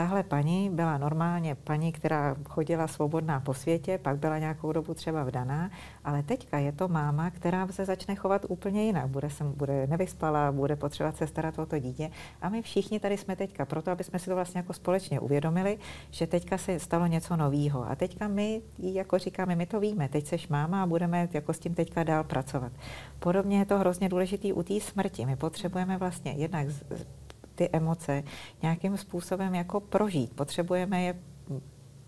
tahle paní byla normálně paní, která chodila svobodná po světě, pak byla nějakou dobu třeba vdaná, ale teďka je to máma, která se začne chovat úplně jinak. Bude, se, bude nevyspalá, bude potřebovat se starat o to dítě. A my všichni tady jsme teďka proto, aby jsme si to vlastně jako společně uvědomili, že teďka se stalo něco nového. A teďka my, jako říkáme, my to víme, teď seš máma a budeme jako s tím teďka dál pracovat. Podobně je to hrozně důležitý u té smrti. My potřebujeme vlastně jednak ty emoce nějakým způsobem jako prožít. Potřebujeme je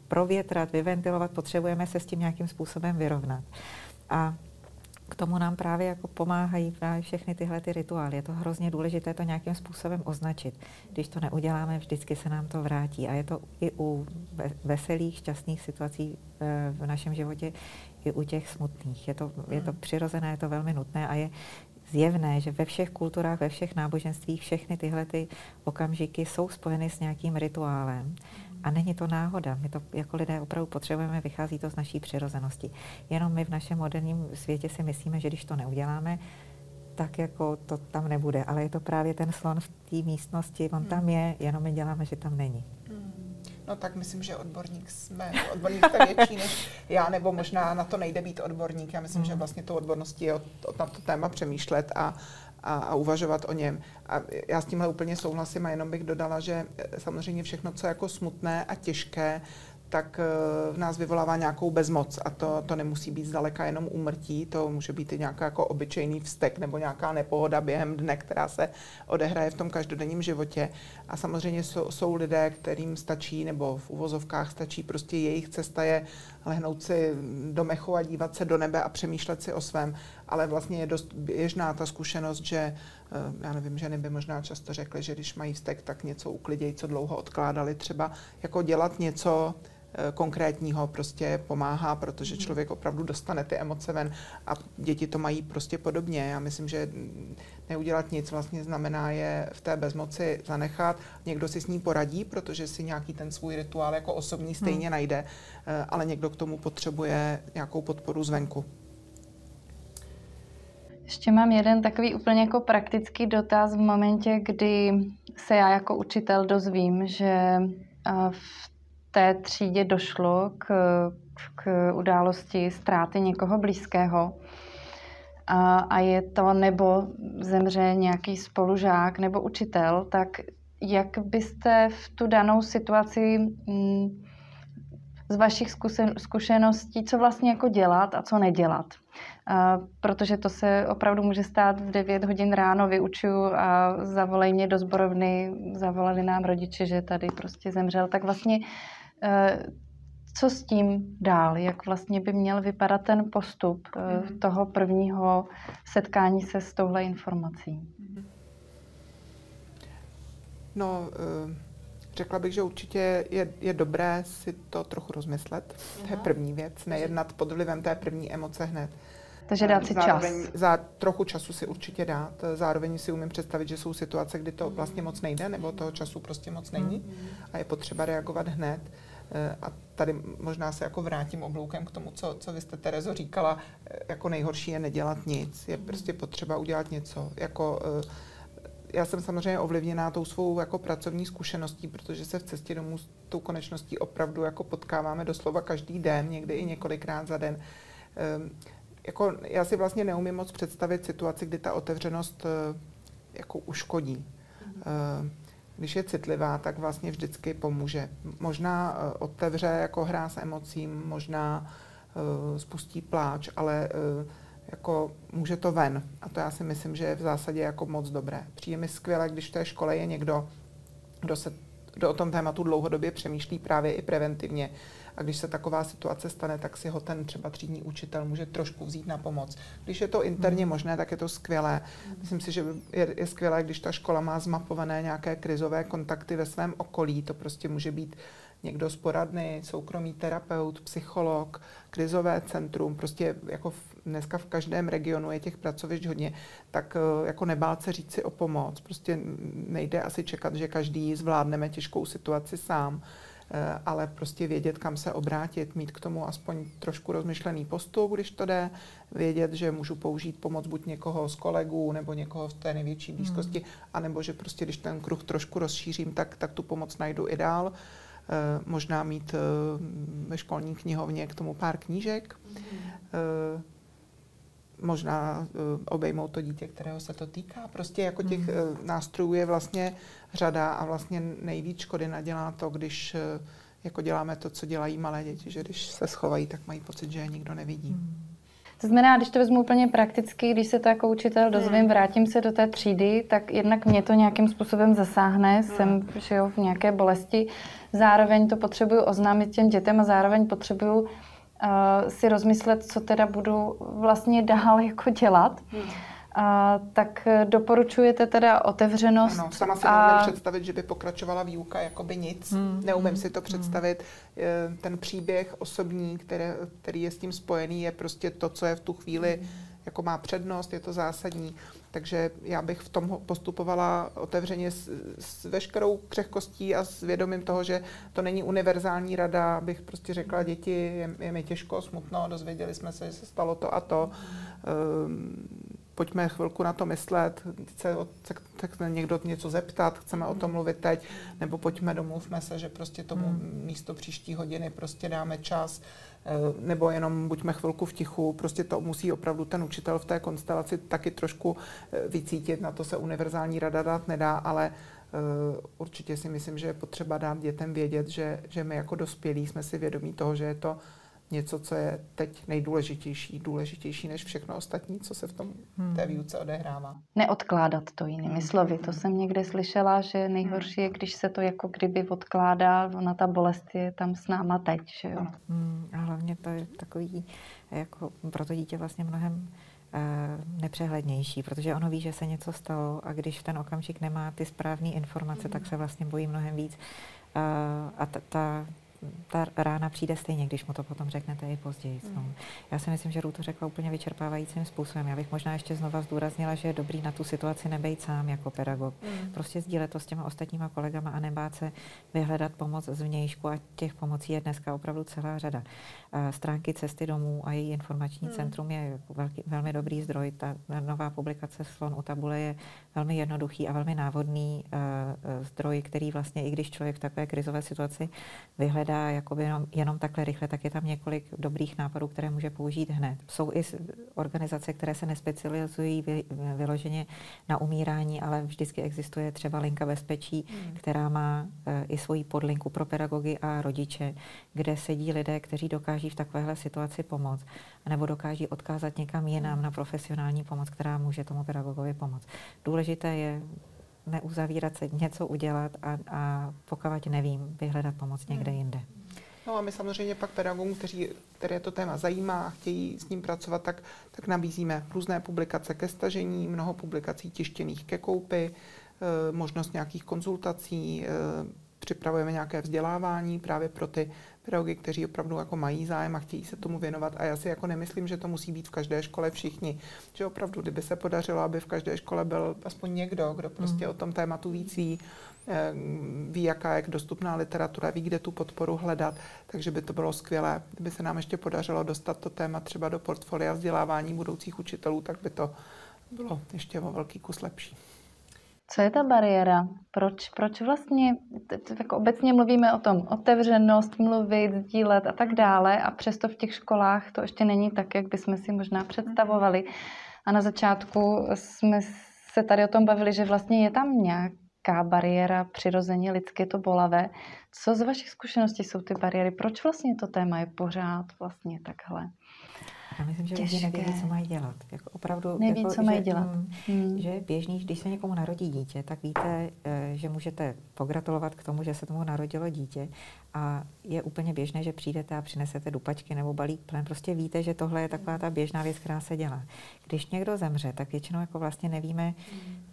provětrat, vyventilovat, potřebujeme se s tím nějakým způsobem vyrovnat. A k tomu nám právě jako pomáhají právě všechny tyhle ty rituály. Je to hrozně důležité to nějakým způsobem označit. Když to neuděláme, vždycky se nám to vrátí. A je to i u veselých, šťastných situací eh, v našem životě, i u těch smutných. Je to, je to hmm. přirozené, je to velmi nutné a je zjevné, že ve všech kulturách, ve všech náboženstvích všechny tyhle ty okamžiky jsou spojeny s nějakým rituálem. A není to náhoda. My to jako lidé opravdu potřebujeme, vychází to z naší přirozenosti. Jenom my v našem moderním světě si myslíme, že když to neuděláme, tak jako to tam nebude. Ale je to právě ten slon v té místnosti, on tam je, jenom my děláme, že tam není. No tak myslím, že odborník jsme, odborník jste větší než já, nebo možná na to nejde být odborník. Já myslím, mm. že vlastně to odborností je od, od na to téma přemýšlet a, a, a uvažovat o něm. A já s tímhle úplně souhlasím a jenom bych dodala, že samozřejmě všechno, co je jako smutné a těžké, tak eh, v nás vyvolává nějakou bezmoc a to, to nemusí být zdaleka jenom úmrtí, to může být i nějaká jako obyčejný vztek nebo nějaká nepohoda během dne, která se odehraje v tom každodenním životě. A samozřejmě jsou, jsou lidé, kterým stačí, nebo v uvozovkách stačí prostě jejich cesta je lehnout si do mechu a dívat se do nebe a přemýšlet si o svém, ale vlastně je dost běžná ta zkušenost, že eh, já nevím, ženy by možná často řekly, že když mají vztek, tak něco uklidějí, co dlouho odkládali, třeba jako dělat něco, eh, konkrétního prostě pomáhá, protože člověk opravdu dostane ty emoce ven a děti to mají prostě podobně. Já myslím, že neudělat nic vlastně znamená je v té bezmoci zanechat. Někdo si s ní poradí, protože si nějaký ten svůj rituál jako osobní stejně hmm. najde, eh, ale někdo k tomu potřebuje nějakou podporu zvenku. Ještě mám jeden takový úplně jako praktický dotaz v momentě, kdy se já jako učitel dozvím, že v té třídě došlo k, k události ztráty někoho blízkého a, a je to nebo zemře nějaký spolužák nebo učitel, tak jak byste v tu danou situaci mm, z vašich zkušeností, co vlastně jako dělat a co nedělat? protože to se opravdu může stát v 9 hodin ráno, vyučuju a zavolej mě do zborovny, zavolali nám rodiče, že tady prostě zemřel, tak vlastně e, co s tím dál? Jak vlastně by měl vypadat ten postup mhm. toho prvního setkání se s touhle informací? No, e, řekla bych, že určitě je, je dobré si to trochu rozmyslet. To je první věc, nejednat pod vlivem té první emoce hned. Takže dát si Zároveň, čas. Za trochu času si určitě dát. Zároveň si umím představit, že jsou situace, kdy to vlastně moc nejde, nebo toho času prostě moc není a je potřeba reagovat hned. Eh, a tady možná se jako vrátím obloukem k tomu, co, co vy jste, Terezo, říkala. Eh, jako nejhorší je nedělat nic. Je prostě potřeba udělat něco. Jako, eh, já jsem samozřejmě ovlivněná tou svou jako pracovní zkušeností, protože se v cestě domů s tou konečností opravdu jako potkáváme doslova každý den, někdy i několikrát za den. Ehm, jako já si vlastně neumím moc představit situaci, kdy ta otevřenost jako uškodí. Mm-hmm. Když je citlivá, tak vlastně vždycky pomůže. Možná eh, otevře jako hra s emocím, možná spustí pláč, ale jako může to ven. A to já si myslím, že je v zásadě jako moc dobré. Přijde mi skvěle, když v té škole je někdo, kdo se kdo o tom tématu dlouhodobě přemýšlí právě i preventivně a když se taková situace stane, tak si ho ten třeba třídní učitel může trošku vzít na pomoc. Když je to interně hmm. možné, tak je to skvělé. Myslím si, že je, je skvělé, když ta škola má zmapované nějaké krizové kontakty ve svém okolí. To prostě může být někdo z poradny, soukromý terapeut, psycholog, krizové centrum, prostě jako v, dneska v každém regionu je těch pracovišť hodně, tak eh, jako nebát se říct si o pomoc. Prostě nejde asi čekat, že každý zvládneme těžkou situaci sám. Eh, ale prostě vědět, kam se obrátit, mít k tomu aspoň trošku rozmyšlený postup, když to jde, vědět, že můžu použít pomoc buď někoho z kolegů nebo někoho v té největší hmm. blízkosti, hmm. anebo že prostě, když ten kruh trošku rozšířím, tak, tak tu pomoc najdu i dál. E, možná mít e, ve školní knihovně k tomu pár knížek. Hmm. Možná uh, obejmout to dítě, kterého se to týká. Prostě jako těch uh, nástrojů je vlastně řada a vlastně nejvíc škody nadělá to, když uh, jako děláme to, co dělají malé děti, že když se schovají, tak mají pocit, že je nikdo nevidí. Hmm. To znamená, když to vezmu úplně prakticky, když se to jako učitel dozvím, hmm. vrátím se do té třídy, tak jednak mě to nějakým způsobem zasáhne, hmm. jsem že jo, v nějaké bolesti, zároveň to potřebuju oznámit těm dětem a zároveň potřebuju si rozmyslet, co teda budu vlastně dál jako dělat. Hmm. A, tak doporučujete teda otevřenost. Ano, sama si a... neumím představit, že by pokračovala výuka jako by nic. Hmm. Neumím hmm. si to představit. Hmm. Ten příběh osobní, které, který je s tím spojený, je prostě to, co je v tu chvíli hmm. jako má přednost, je to zásadní. Takže já bych v tom postupovala otevřeně s, s veškerou křehkostí a s vědomím toho, že to není univerzální rada, abych prostě řekla děti, je, je mi těžko, smutno, dozvěděli jsme se, že se stalo to a to. Um, pojďme chvilku na to myslet, chce, chce někdo něco zeptat, chceme o tom mluvit teď, nebo pojďme domluvme se, že prostě tomu hmm. místo příští hodiny prostě dáme čas, eh, nebo jenom buďme chvilku v tichu, prostě to musí opravdu ten učitel v té konstelaci taky trošku eh, vycítit, na to se univerzální rada dát nedá, ale eh, určitě si myslím, že je potřeba dát dětem vědět, že, že my jako dospělí jsme si vědomí toho, že je to něco, co je teď nejdůležitější, důležitější než všechno ostatní, co se v tom hmm. té výuce odehrává. Neodkládat to jinými hmm. slovy. To jsem někde slyšela, že nejhorší je, když se to jako kdyby odkládá, ona ta bolest je tam s náma teď. Že jo? Hmm. A hlavně to je takový, jako pro to dítě vlastně mnohem eh, nepřehlednější, protože ono ví, že se něco stalo a když v ten okamžik nemá ty správné informace, tak se vlastně bojí mnohem víc. Uh, a ta, ta ta rána přijde stejně, když mu to potom řeknete i později. Mm. No. Já si myslím, že Rů to řekla úplně vyčerpávajícím způsobem. Já bych možná ještě znova zdůraznila, že je dobrý na tu situaci nebejt sám jako pedagog. Mm. Prostě sdílet to s těma ostatníma kolegama a nebát se vyhledat pomoc z vnějšku a těch pomocí je dneska opravdu celá řada. Stránky cesty domů a její informační mm. centrum je velký, velmi dobrý zdroj. Ta nová publikace Slon u tabule je velmi jednoduchý a velmi návodný uh, zdroj, který vlastně, i když člověk v takové krizové situaci vyhledá jakoby jenom, jenom takhle rychle, tak je tam několik dobrých nápadů, které může použít hned. Jsou i organizace, které se nespecializují vy, vyloženě na umírání, ale vždycky existuje třeba linka bezpečí, mm. která má uh, i svoji podlinku pro pedagogy a rodiče, kde sedí lidé, kteří dokáží v takovéhle situaci pomoct, nebo dokáží odkázat někam jinam na profesionální pomoc, která může tomu pedagogovi pomoct. Důležité je neuzavírat se, něco udělat a, a pokud nevím, vyhledat pomoc někde hmm. jinde. No a my samozřejmě pak pedagogům, kteří, které to téma zajímá a chtějí s ním pracovat, tak, tak nabízíme různé publikace ke stažení, mnoho publikací tištěných ke koupi, e, možnost nějakých konzultací, e, připravujeme nějaké vzdělávání právě pro ty pedagogy, kteří opravdu jako mají zájem a chtějí se tomu věnovat. A já si jako nemyslím, že to musí být v každé škole všichni. Že opravdu, kdyby se podařilo, aby v každé škole byl aspoň někdo, kdo prostě mm. o tom tématu víc ví, eh, ví, jaká je dostupná literatura, ví, kde tu podporu hledat, takže by to bylo skvělé. Kdyby se nám ještě podařilo dostat to téma třeba do portfolia vzdělávání budoucích učitelů, tak by to bylo ještě o velký kus lepší. Co je ta bariéra? Proč, proč vlastně, jako obecně mluvíme o tom, otevřenost, mluvit, sdílet a tak dále a přesto v těch školách to ještě není tak, jak bychom si možná představovali. A na začátku jsme se tady o tom bavili, že vlastně je tam nějaká bariéra přirozeně lidské to bolavé. Co z vašich zkušeností jsou ty bariéry? Proč vlastně to téma je pořád vlastně takhle? Já myslím, že lidi nevědí, co mají dělat. Jako opravdu, Neví, jako, co mají že, dělat. Mm, hmm. Že běžný, když se někomu narodí dítě, tak víte, eh, že můžete pogratulovat k tomu, že se tomu narodilo dítě a je úplně běžné, že přijdete a přinesete dupačky nebo balík plen. Prostě víte, že tohle je taková ta běžná věc, která se dělá. Když někdo zemře, tak většinou jako vlastně nevíme,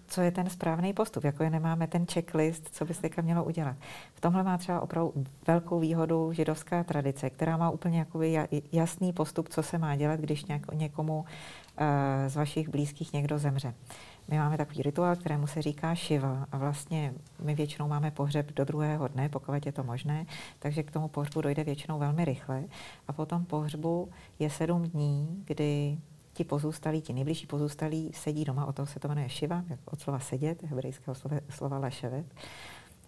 co je ten správný postup, jako je nemáme ten checklist, co by se teďka mělo udělat. V tomhle má třeba opravdu velkou výhodu židovská tradice, která má úplně jakoby jasný postup, co se má dělat, když někomu eh, z vašich blízkých někdo zemře. My máme takový rituál, kterému se říká šiva a vlastně my většinou máme pohřeb do druhého dne, pokud je to možné, takže k tomu pohřbu dojde většinou velmi rychle a potom pohřbu je sedm dní, kdy ti pozůstalí, ti nejbližší pozůstalí sedí doma, o to se to jmenuje šiva, od slova sedět, hebrejského slova, slova leševet.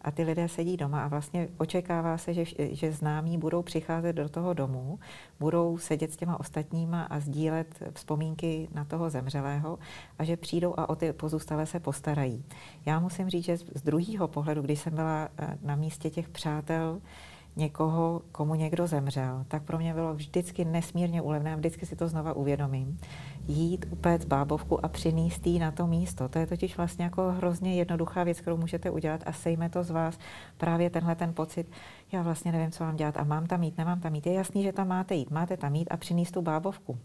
A ty lidé sedí doma a vlastně očekává se, že, že známí budou přicházet do toho domu, budou sedět s těma ostatníma a sdílet vzpomínky na toho zemřelého a že přijdou a o ty pozůstalé se postarají. Já musím říct, že z druhého pohledu, když jsem byla eh, na místě těch přátel, někoho, komu někdo zemřel, tak pro mě bylo vždycky nesmírně úlevné, vždycky si to znova uvědomím, jít upéct bábovku a přinést jí na to místo. To je totiž vlastně jako hrozně jednoduchá věc, kterou můžete udělat a sejme to z vás právě tenhle ten pocit, já vlastně nevím, co mám dělat a mám tam jít, nemám tam jít. Je jasný, že tam máte jít, máte tam jít a přinést tu bábovku.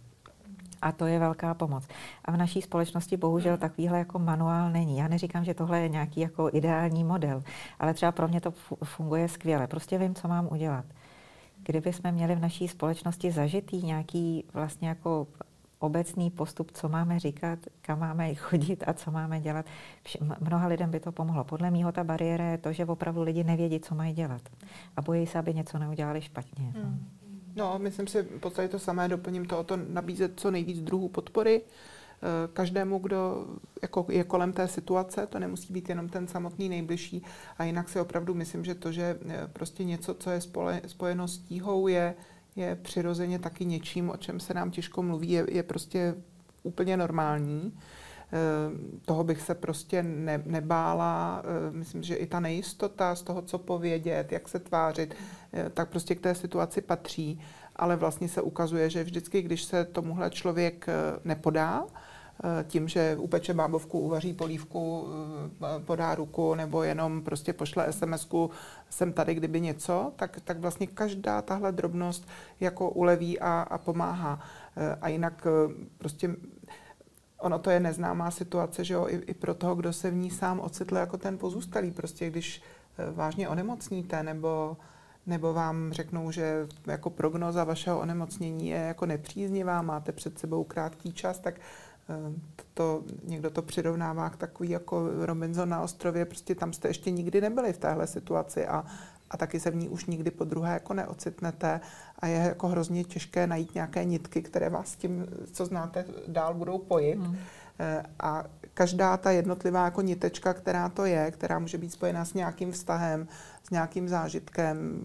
A to je velká pomoc. A v naší společnosti bohužel takovýhle jako manuál není. Já neříkám, že tohle je nějaký jako ideální model, ale třeba pro mě to funguje skvěle. Prostě vím, co mám udělat. Kdyby jsme měli v naší společnosti zažitý nějaký vlastně jako obecný postup, co máme říkat, kam máme [laughs] chodit a co máme dělat. Mnoha lidem by to pomohlo. Podle mého ta bariéra je to, že opravdu lidi nevědí, co mají dělat. A bojí se, aby něco neudělali špatně. Hmm. No, myslím si v podstatě to samé, doplním to o to nabízet co nejvíc druhů podpory eh, každému, kdo jako je kolem té situace, to nemusí být jenom ten samotný nejbližší. A jinak si opravdu myslím, že to, že eh, prostě něco, co je spojeno s tíhou, je, je přirozeně taky něčím, o čem se nám těžko mluví, je, je prostě úplně normální. Eh, toho bych se prostě ne, nebála. Eh, myslím, že i ta nejistota z toho, co povědět, jak se tvářit, eh, tak prostě k té situaci patří. Ale vlastně se ukazuje, že vždycky, když se tomuhle člověk nepodá, tím, že upeče bábovku, uvaří polívku, podá ruku nebo jenom prostě pošle SMS-ku, jsem tady, kdyby něco, tak, tak vlastně každá tahle drobnost jako uleví a, a pomáhá. A jinak prostě ono to je neznámá situace, že jo, i, i pro toho, kdo se v ní sám ocitl jako ten pozůstalý. Prostě když eh, vážně onemocníte nebo nebo vám řeknou, že jako prognoza vašeho onemocnění je jako nepříznivá, máte před sebou krátký čas, tak eh, to, někdo to přirovnává k takový jako Robinson na ostrově, prostě tam jste ještě nikdy nebyli v téhle situaci a, a taky se v ní už nikdy po druhé jako neocitnete a je jako hrozně těžké najít nějaké nitky, které vás s tím, co znáte, dál budou pojit. Hmm. A každá ta jednotlivá jako nitečka, která to je, která může být spojená s nějakým vztahem, s nějakým zážitkem,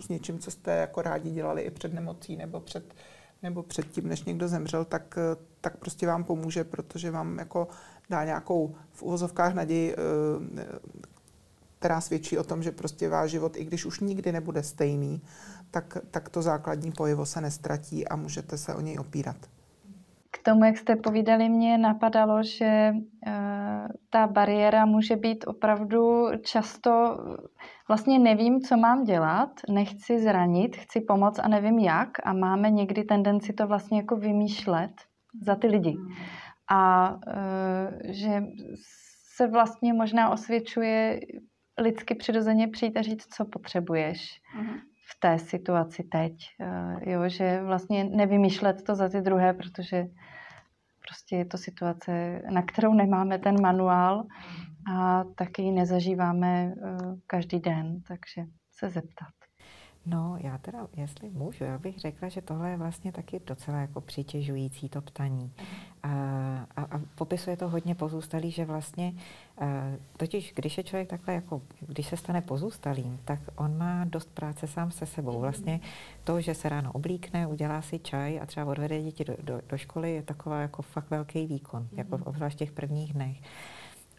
s něčím, co jste jako rádi dělali i před nemocí nebo před, nebo před tím, než někdo zemřel, tak, tak prostě vám pomůže, protože vám jako dá nějakou v uvozovkách naději, eh, která svědčí o tom, že prostě váš život, i když už nikdy nebude stejný, tak, tak to základní pojivo se nestratí a můžete se o něj opírat. K tomu, jak jste povídali, mě napadalo, že uh, ta bariéra může být opravdu často, vlastně nevím, co mám dělat, nechci zranit, chci pomoct a nevím jak a máme někdy tendenci to vlastně jako vymýšlet za ty lidi. A uh, že se vlastně možná osvědčuje lidsky přirozeně přijít a říct, co potřebuješ. Uh-huh v té situaci teď. Eh, jo, že vlastně nevymýšlet to za ty druhé, protože prostě je to situace, na kterou nemáme ten manuál a taky ji nezažíváme eh, každý den, takže se zeptat. No, já teda, jestli můžu, já bych řekla, že tohle je vlastně taky docela jako přitěžující to ptaní. A, a, a popisuje to hodně pozůstalý, že vlastně, a, totiž když je člověk takhle jako, když se stane pozůstalým, tak on má dost práce sám se sebou. Vlastně to, že se ráno oblíkne, udělá si čaj a třeba odvede děti do, do, do školy, je taková jako fakt velký výkon, jako obzvlášť v těch prvních dnech.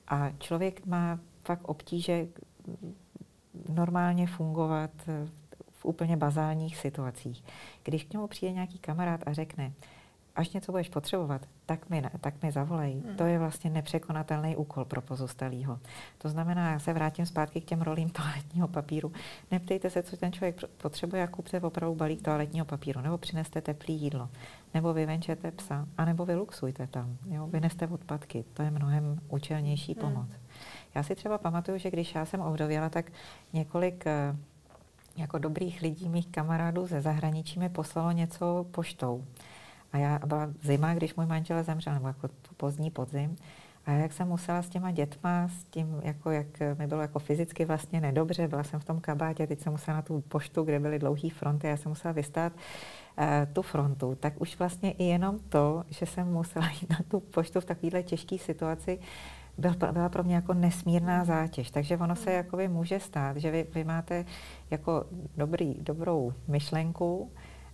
A člověk má fakt obtíže normálně fungovat v úplně bazálních situacích. Když k němu přijde nějaký kamarád a řekne, až něco budeš potřebovat, tak mi, tak mi zavolej. Hmm. To je vlastně nepřekonatelný úkol pro pozůstalýho. To znamená, já se vrátím zpátky k těm rolím toaletního papíru. Neptejte se, co ten člověk potřebuje a kupte opravdu balík toaletního papíru, nebo přineste teplý jídlo, nebo vyvenčete psa, anebo vyluxujte tam, jo? vyneste odpadky. To je mnohem účelnější hmm. pomoc. Já si třeba pamatuju, že když já jsem ovdověla, tak několik eh, jako dobrých lidí, mých kamarádů ze zahraničí mi poslalo něco poštou. A já byla zima, když můj manžel zemřel, nebo jako pozdní podzim. A jak jsem musela s těma dětma, s tím, jako jak mi bylo jako fyzicky vlastně nedobře, byla jsem v tom kabátě, teď jsem musela na tu poštu, kde byly dlouhé fronty, já jsem musela vystát uh, tu frontu, tak už vlastně i jenom to, že jsem musela jít na tu poštu v takovéhle těžké situaci, byl, byla pro mě jako nesmírná zátěž. Takže ono se jakoby může stát, že vy, vy máte jako dobrý, dobrou myšlenku,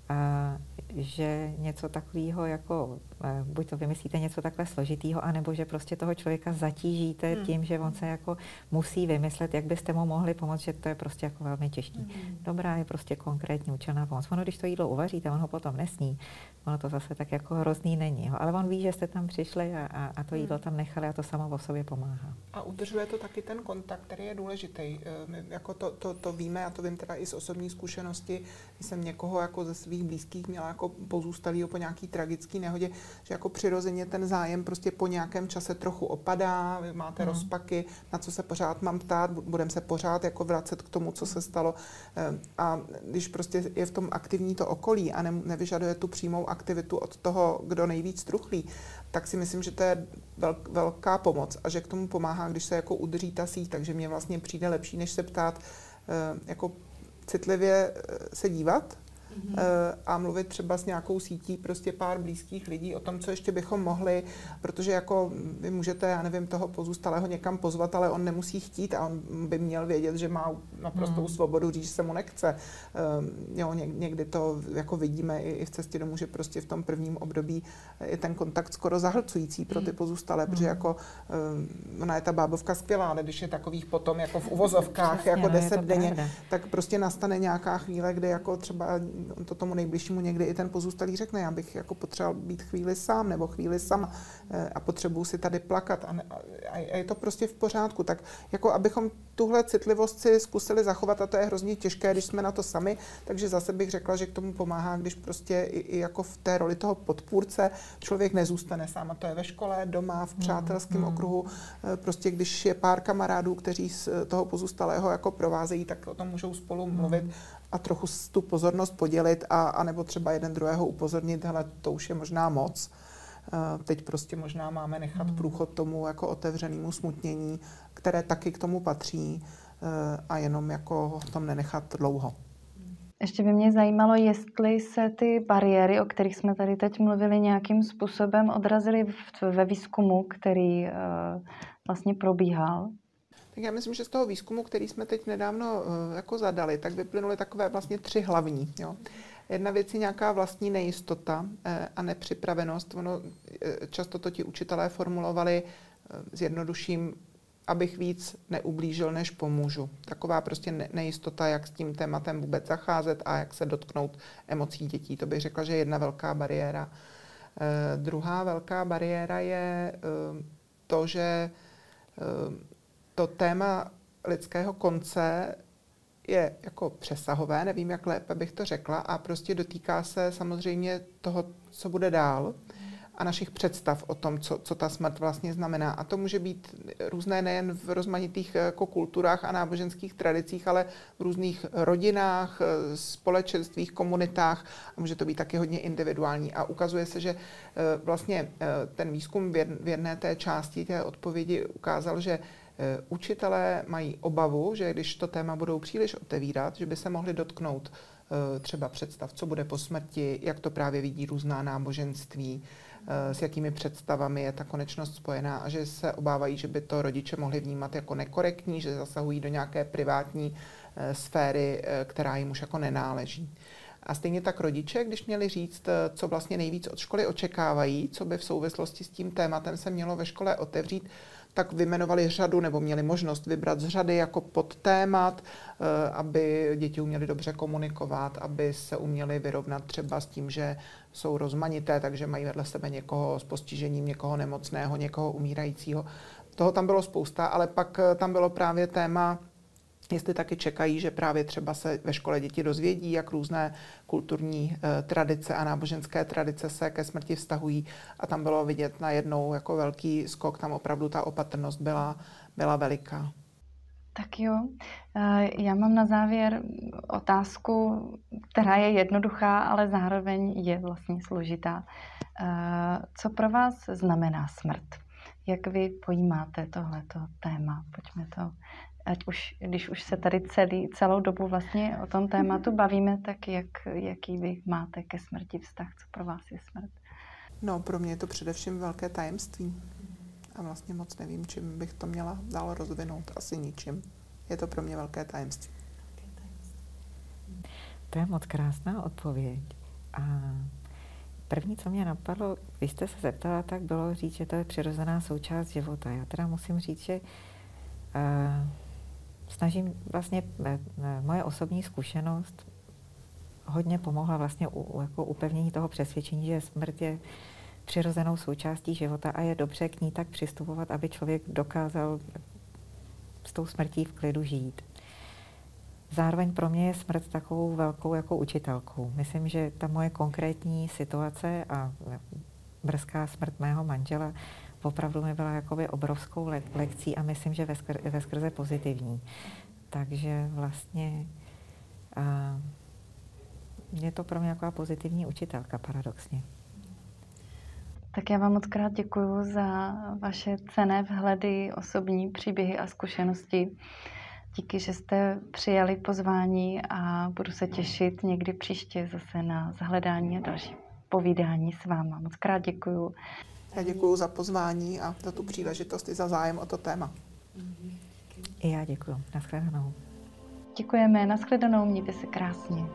a že něco takového jako, buď to vymyslíte něco takhle složitýho, anebo že prostě toho člověka zatížíte hmm. tím, že on se jako musí vymyslet, jak byste mu mohli pomoct, že to je prostě jako velmi těžké. Hmm. Dobrá je prostě konkrétní účelná pomoc. Ono, když to jídlo uvaříte, on ho potom nesní, ono to zase tak jako hrozný není. Jo. Ale on ví, že jste tam přišli a, a, a to jídlo hmm. tam nechali a to samo o sobě pomáhá. A udržuje to taky ten kontakt, který je důležitý. Eh, my jako to, to, to víme, a to vím teda i z osobní zkušenosti, když jsem někoho jako ze svých blízkých měla jako pozůstalý po nějaký tragický nehodě, že jako přirozeně ten zájem prostě po nějakém čase trochu opadá, vy máte hmm. rozpaky, na co se pořád mám ptát, budeme se pořád jako vracet k tomu, co se stalo. Eh, a když prostě je v tom aktivní to okolí a ne, nevyžaduje tu přímou aktivitu od toho, kdo nejvíc truchlí, tak si myslím, že to je velká pomoc a že k tomu pomáhá, když se jako udrží ta síť, takže mě vlastně přijde lepší, než se ptát eh, jako citlivě eh, se dívat mm-hmm. a mluvit třeba s nějakou sítí prostě pár blízkých lidí o tom, co ještě bychom mohli, protože jako vy můžete, já nevím, toho pozůstalého někam pozvat, ale on nemusí chtít a on by měl vědět, že má naprostou mm. svobodu říct, že se mu nechce. Uh, jo, někdy to jako vidíme i, v cestě domů, že prostě v tom prvním období je ten kontakt skoro zahlcující pro ty mhm. pozůstalé, mm. protože mhm. jako uh, ona je ta bábovka skvělá, ale když je takových potom jako v uvozovkách jako deset denně, tak prostě nastane nějaká chvíle, kdy jako třeba on to tomu nejbližšímu někdy i ten pozůstalý řekne, já bych jako potřeboval být chvíli sám nebo chvíli sama eh, a potřebuju si tady plakat. A, ne, a je to prostě v pořádku. Tak jako abychom tuhle citlivost si zkusili zachovat a to je hrozně těžké, když jsme na to sami, takže zase bych řekla, že k tomu pomáhá, když prostě i, i jako v té roli toho podpůrce člověk nezůstane sám. A to je ve škole, doma, v přátelském mm. okruhu, eh, prostě když je pár kamarádů, kteří z toho pozůstalého jako provázejí, tak o tom můžou spolu mluvit a trochu tu pozornost podělit a, a nebo třeba jeden druhého upozornit, hele, to už je možná moc. Eh, teď prostě možná máme nechat průchod tomu jako otevřenému smutnění, které taky k tomu patří eh, a jenom jako v tom nenechat dlouho. Ještě by mě zajímalo, jestli se ty bariéry, o kterých jsme tady teď mluvili, nějakým způsobem odrazily ve výzkumu, který uh, vlastně probíhal. Tak já myslím, že z toho výzkumu, který jsme teď nedávno uh, jako zadali, tak vyplynuly takové vlastně tři hlavní. Jo. Jedna věc je nějaká vlastní nejistota eh, a nepřipravenost. Ono, eh, často to ti učitelé formulovali zjednoduším, abych víc neublížil, než pomůžu. Taková prostě nejistota, jak s tím tématem vůbec zacházet a jak se dotknout emocí dětí. To bych řekla, že je jedna velká bariéra. Eh, druhá velká bariéra je eh, to, že eh, to téma lidského konce je jako přesahové, nevím, jak lépe bych to řekla, a prostě dotýká se samozřejmě toho, co bude dál a našich představ o tom, co, co ta smrt vlastně znamená. A to může být různé nejen v rozmanitých jako kulturách a náboženských tradicích, ale v různých rodinách, společenstvích, komunitách a může to být taky hodně individuální. A ukazuje se, že eh, vlastně eh, ten výzkum v jedné té části té odpovědi ukázal, že eh, učitelé mají obavu, že když to téma budou příliš otevírat, že by se mohli dotknout třeba představ, co bude po smrti, jak to právě vidí různá náboženství, Eh, s jakými představami je ta konečnost spojená a že se obávají, že by to rodiče mohli vnímat jako nekorektní, že zasahují do nějaké privátní eh, sféry, eh, která jim už jako nenáleží. A stejně tak rodiče, když měli říct, co vlastně nejvíc od školy očekávají, co by v souvislosti s tím tématem se mělo ve škole otevřít, tak vymenovali řadu nebo měli možnost vybrat z řady jako pod témat, eh, aby děti uměly dobře komunikovat, aby se uměli vyrovnat třeba s tím, že jsou rozmanité, takže mají vedle sebe někoho s postižením, někoho nemocného, někoho umírajícího. Toho tam bylo spousta, ale pak eh, tam bylo právě téma jestli taky čekají, že právě třeba se ve škole děti dozvědí, jak různé kulturní e, tradice a náboženské tradice se ke smrti vztahují. A tam bylo vidět najednou jako velký skok, tam opravdu ta opatrnost byla, byla veliká. Tak jo, eh, já mám na závěr otázku, která je jednoduchá, ale zároveň je vlastně složitá. Eh, co pro vás znamená smrt? Jak vy pojímáte tohleto téma? Pojďme to ať už, když už se tady celý, celou dobu vlastně o tom tématu bavíme, tak jak, jaký vy máte ke smrti vztah, co pro vás je smrt? No, pro mě je to především velké tajemství. A vlastně moc nevím, čím bych to měla dál rozvinout. Asi ničím. Je to pro mě velké tajemství. To je moc krásná odpověď. A první, co mě napadlo, když jste se zeptala, tak bylo říct, že to je přirozená součást života. Já teda musím říct, že uh, snažím vlastně, eh, eh, moje osobní zkušenost hodně pomohla vlastně u, jako upevnění toho přesvědčení, že smrt je přirozenou součástí života a je dobře k ní tak přistupovat, aby člověk dokázal s tou smrtí v klidu žít. Zároveň pro mě je smrt takovou velkou jako učitelkou. Myslím, že ta moje konkrétní situace a brzká smrt mého manžela opravdu mi byla jakoby obrovskou le- lekcí a myslím, že ve, skr- ve skrze pozitivní. Takže vlastně a, je to pro mě taková pozitivní učitelka, paradoxně. Tak já vám moc krát děkuji za vaše cené vhledy, osobní příběhy a zkušenosti. Díky, že jste přijali pozvání a budu se těšit někdy příště zase na zahledání a další povídání s váma. Moc krát děkuji. Já děkuji za pozvání a za tu příležitost i za zájem o to téma. I já děkuji. Naschledanou. Děkujeme, naschledanou, mějte se krásně.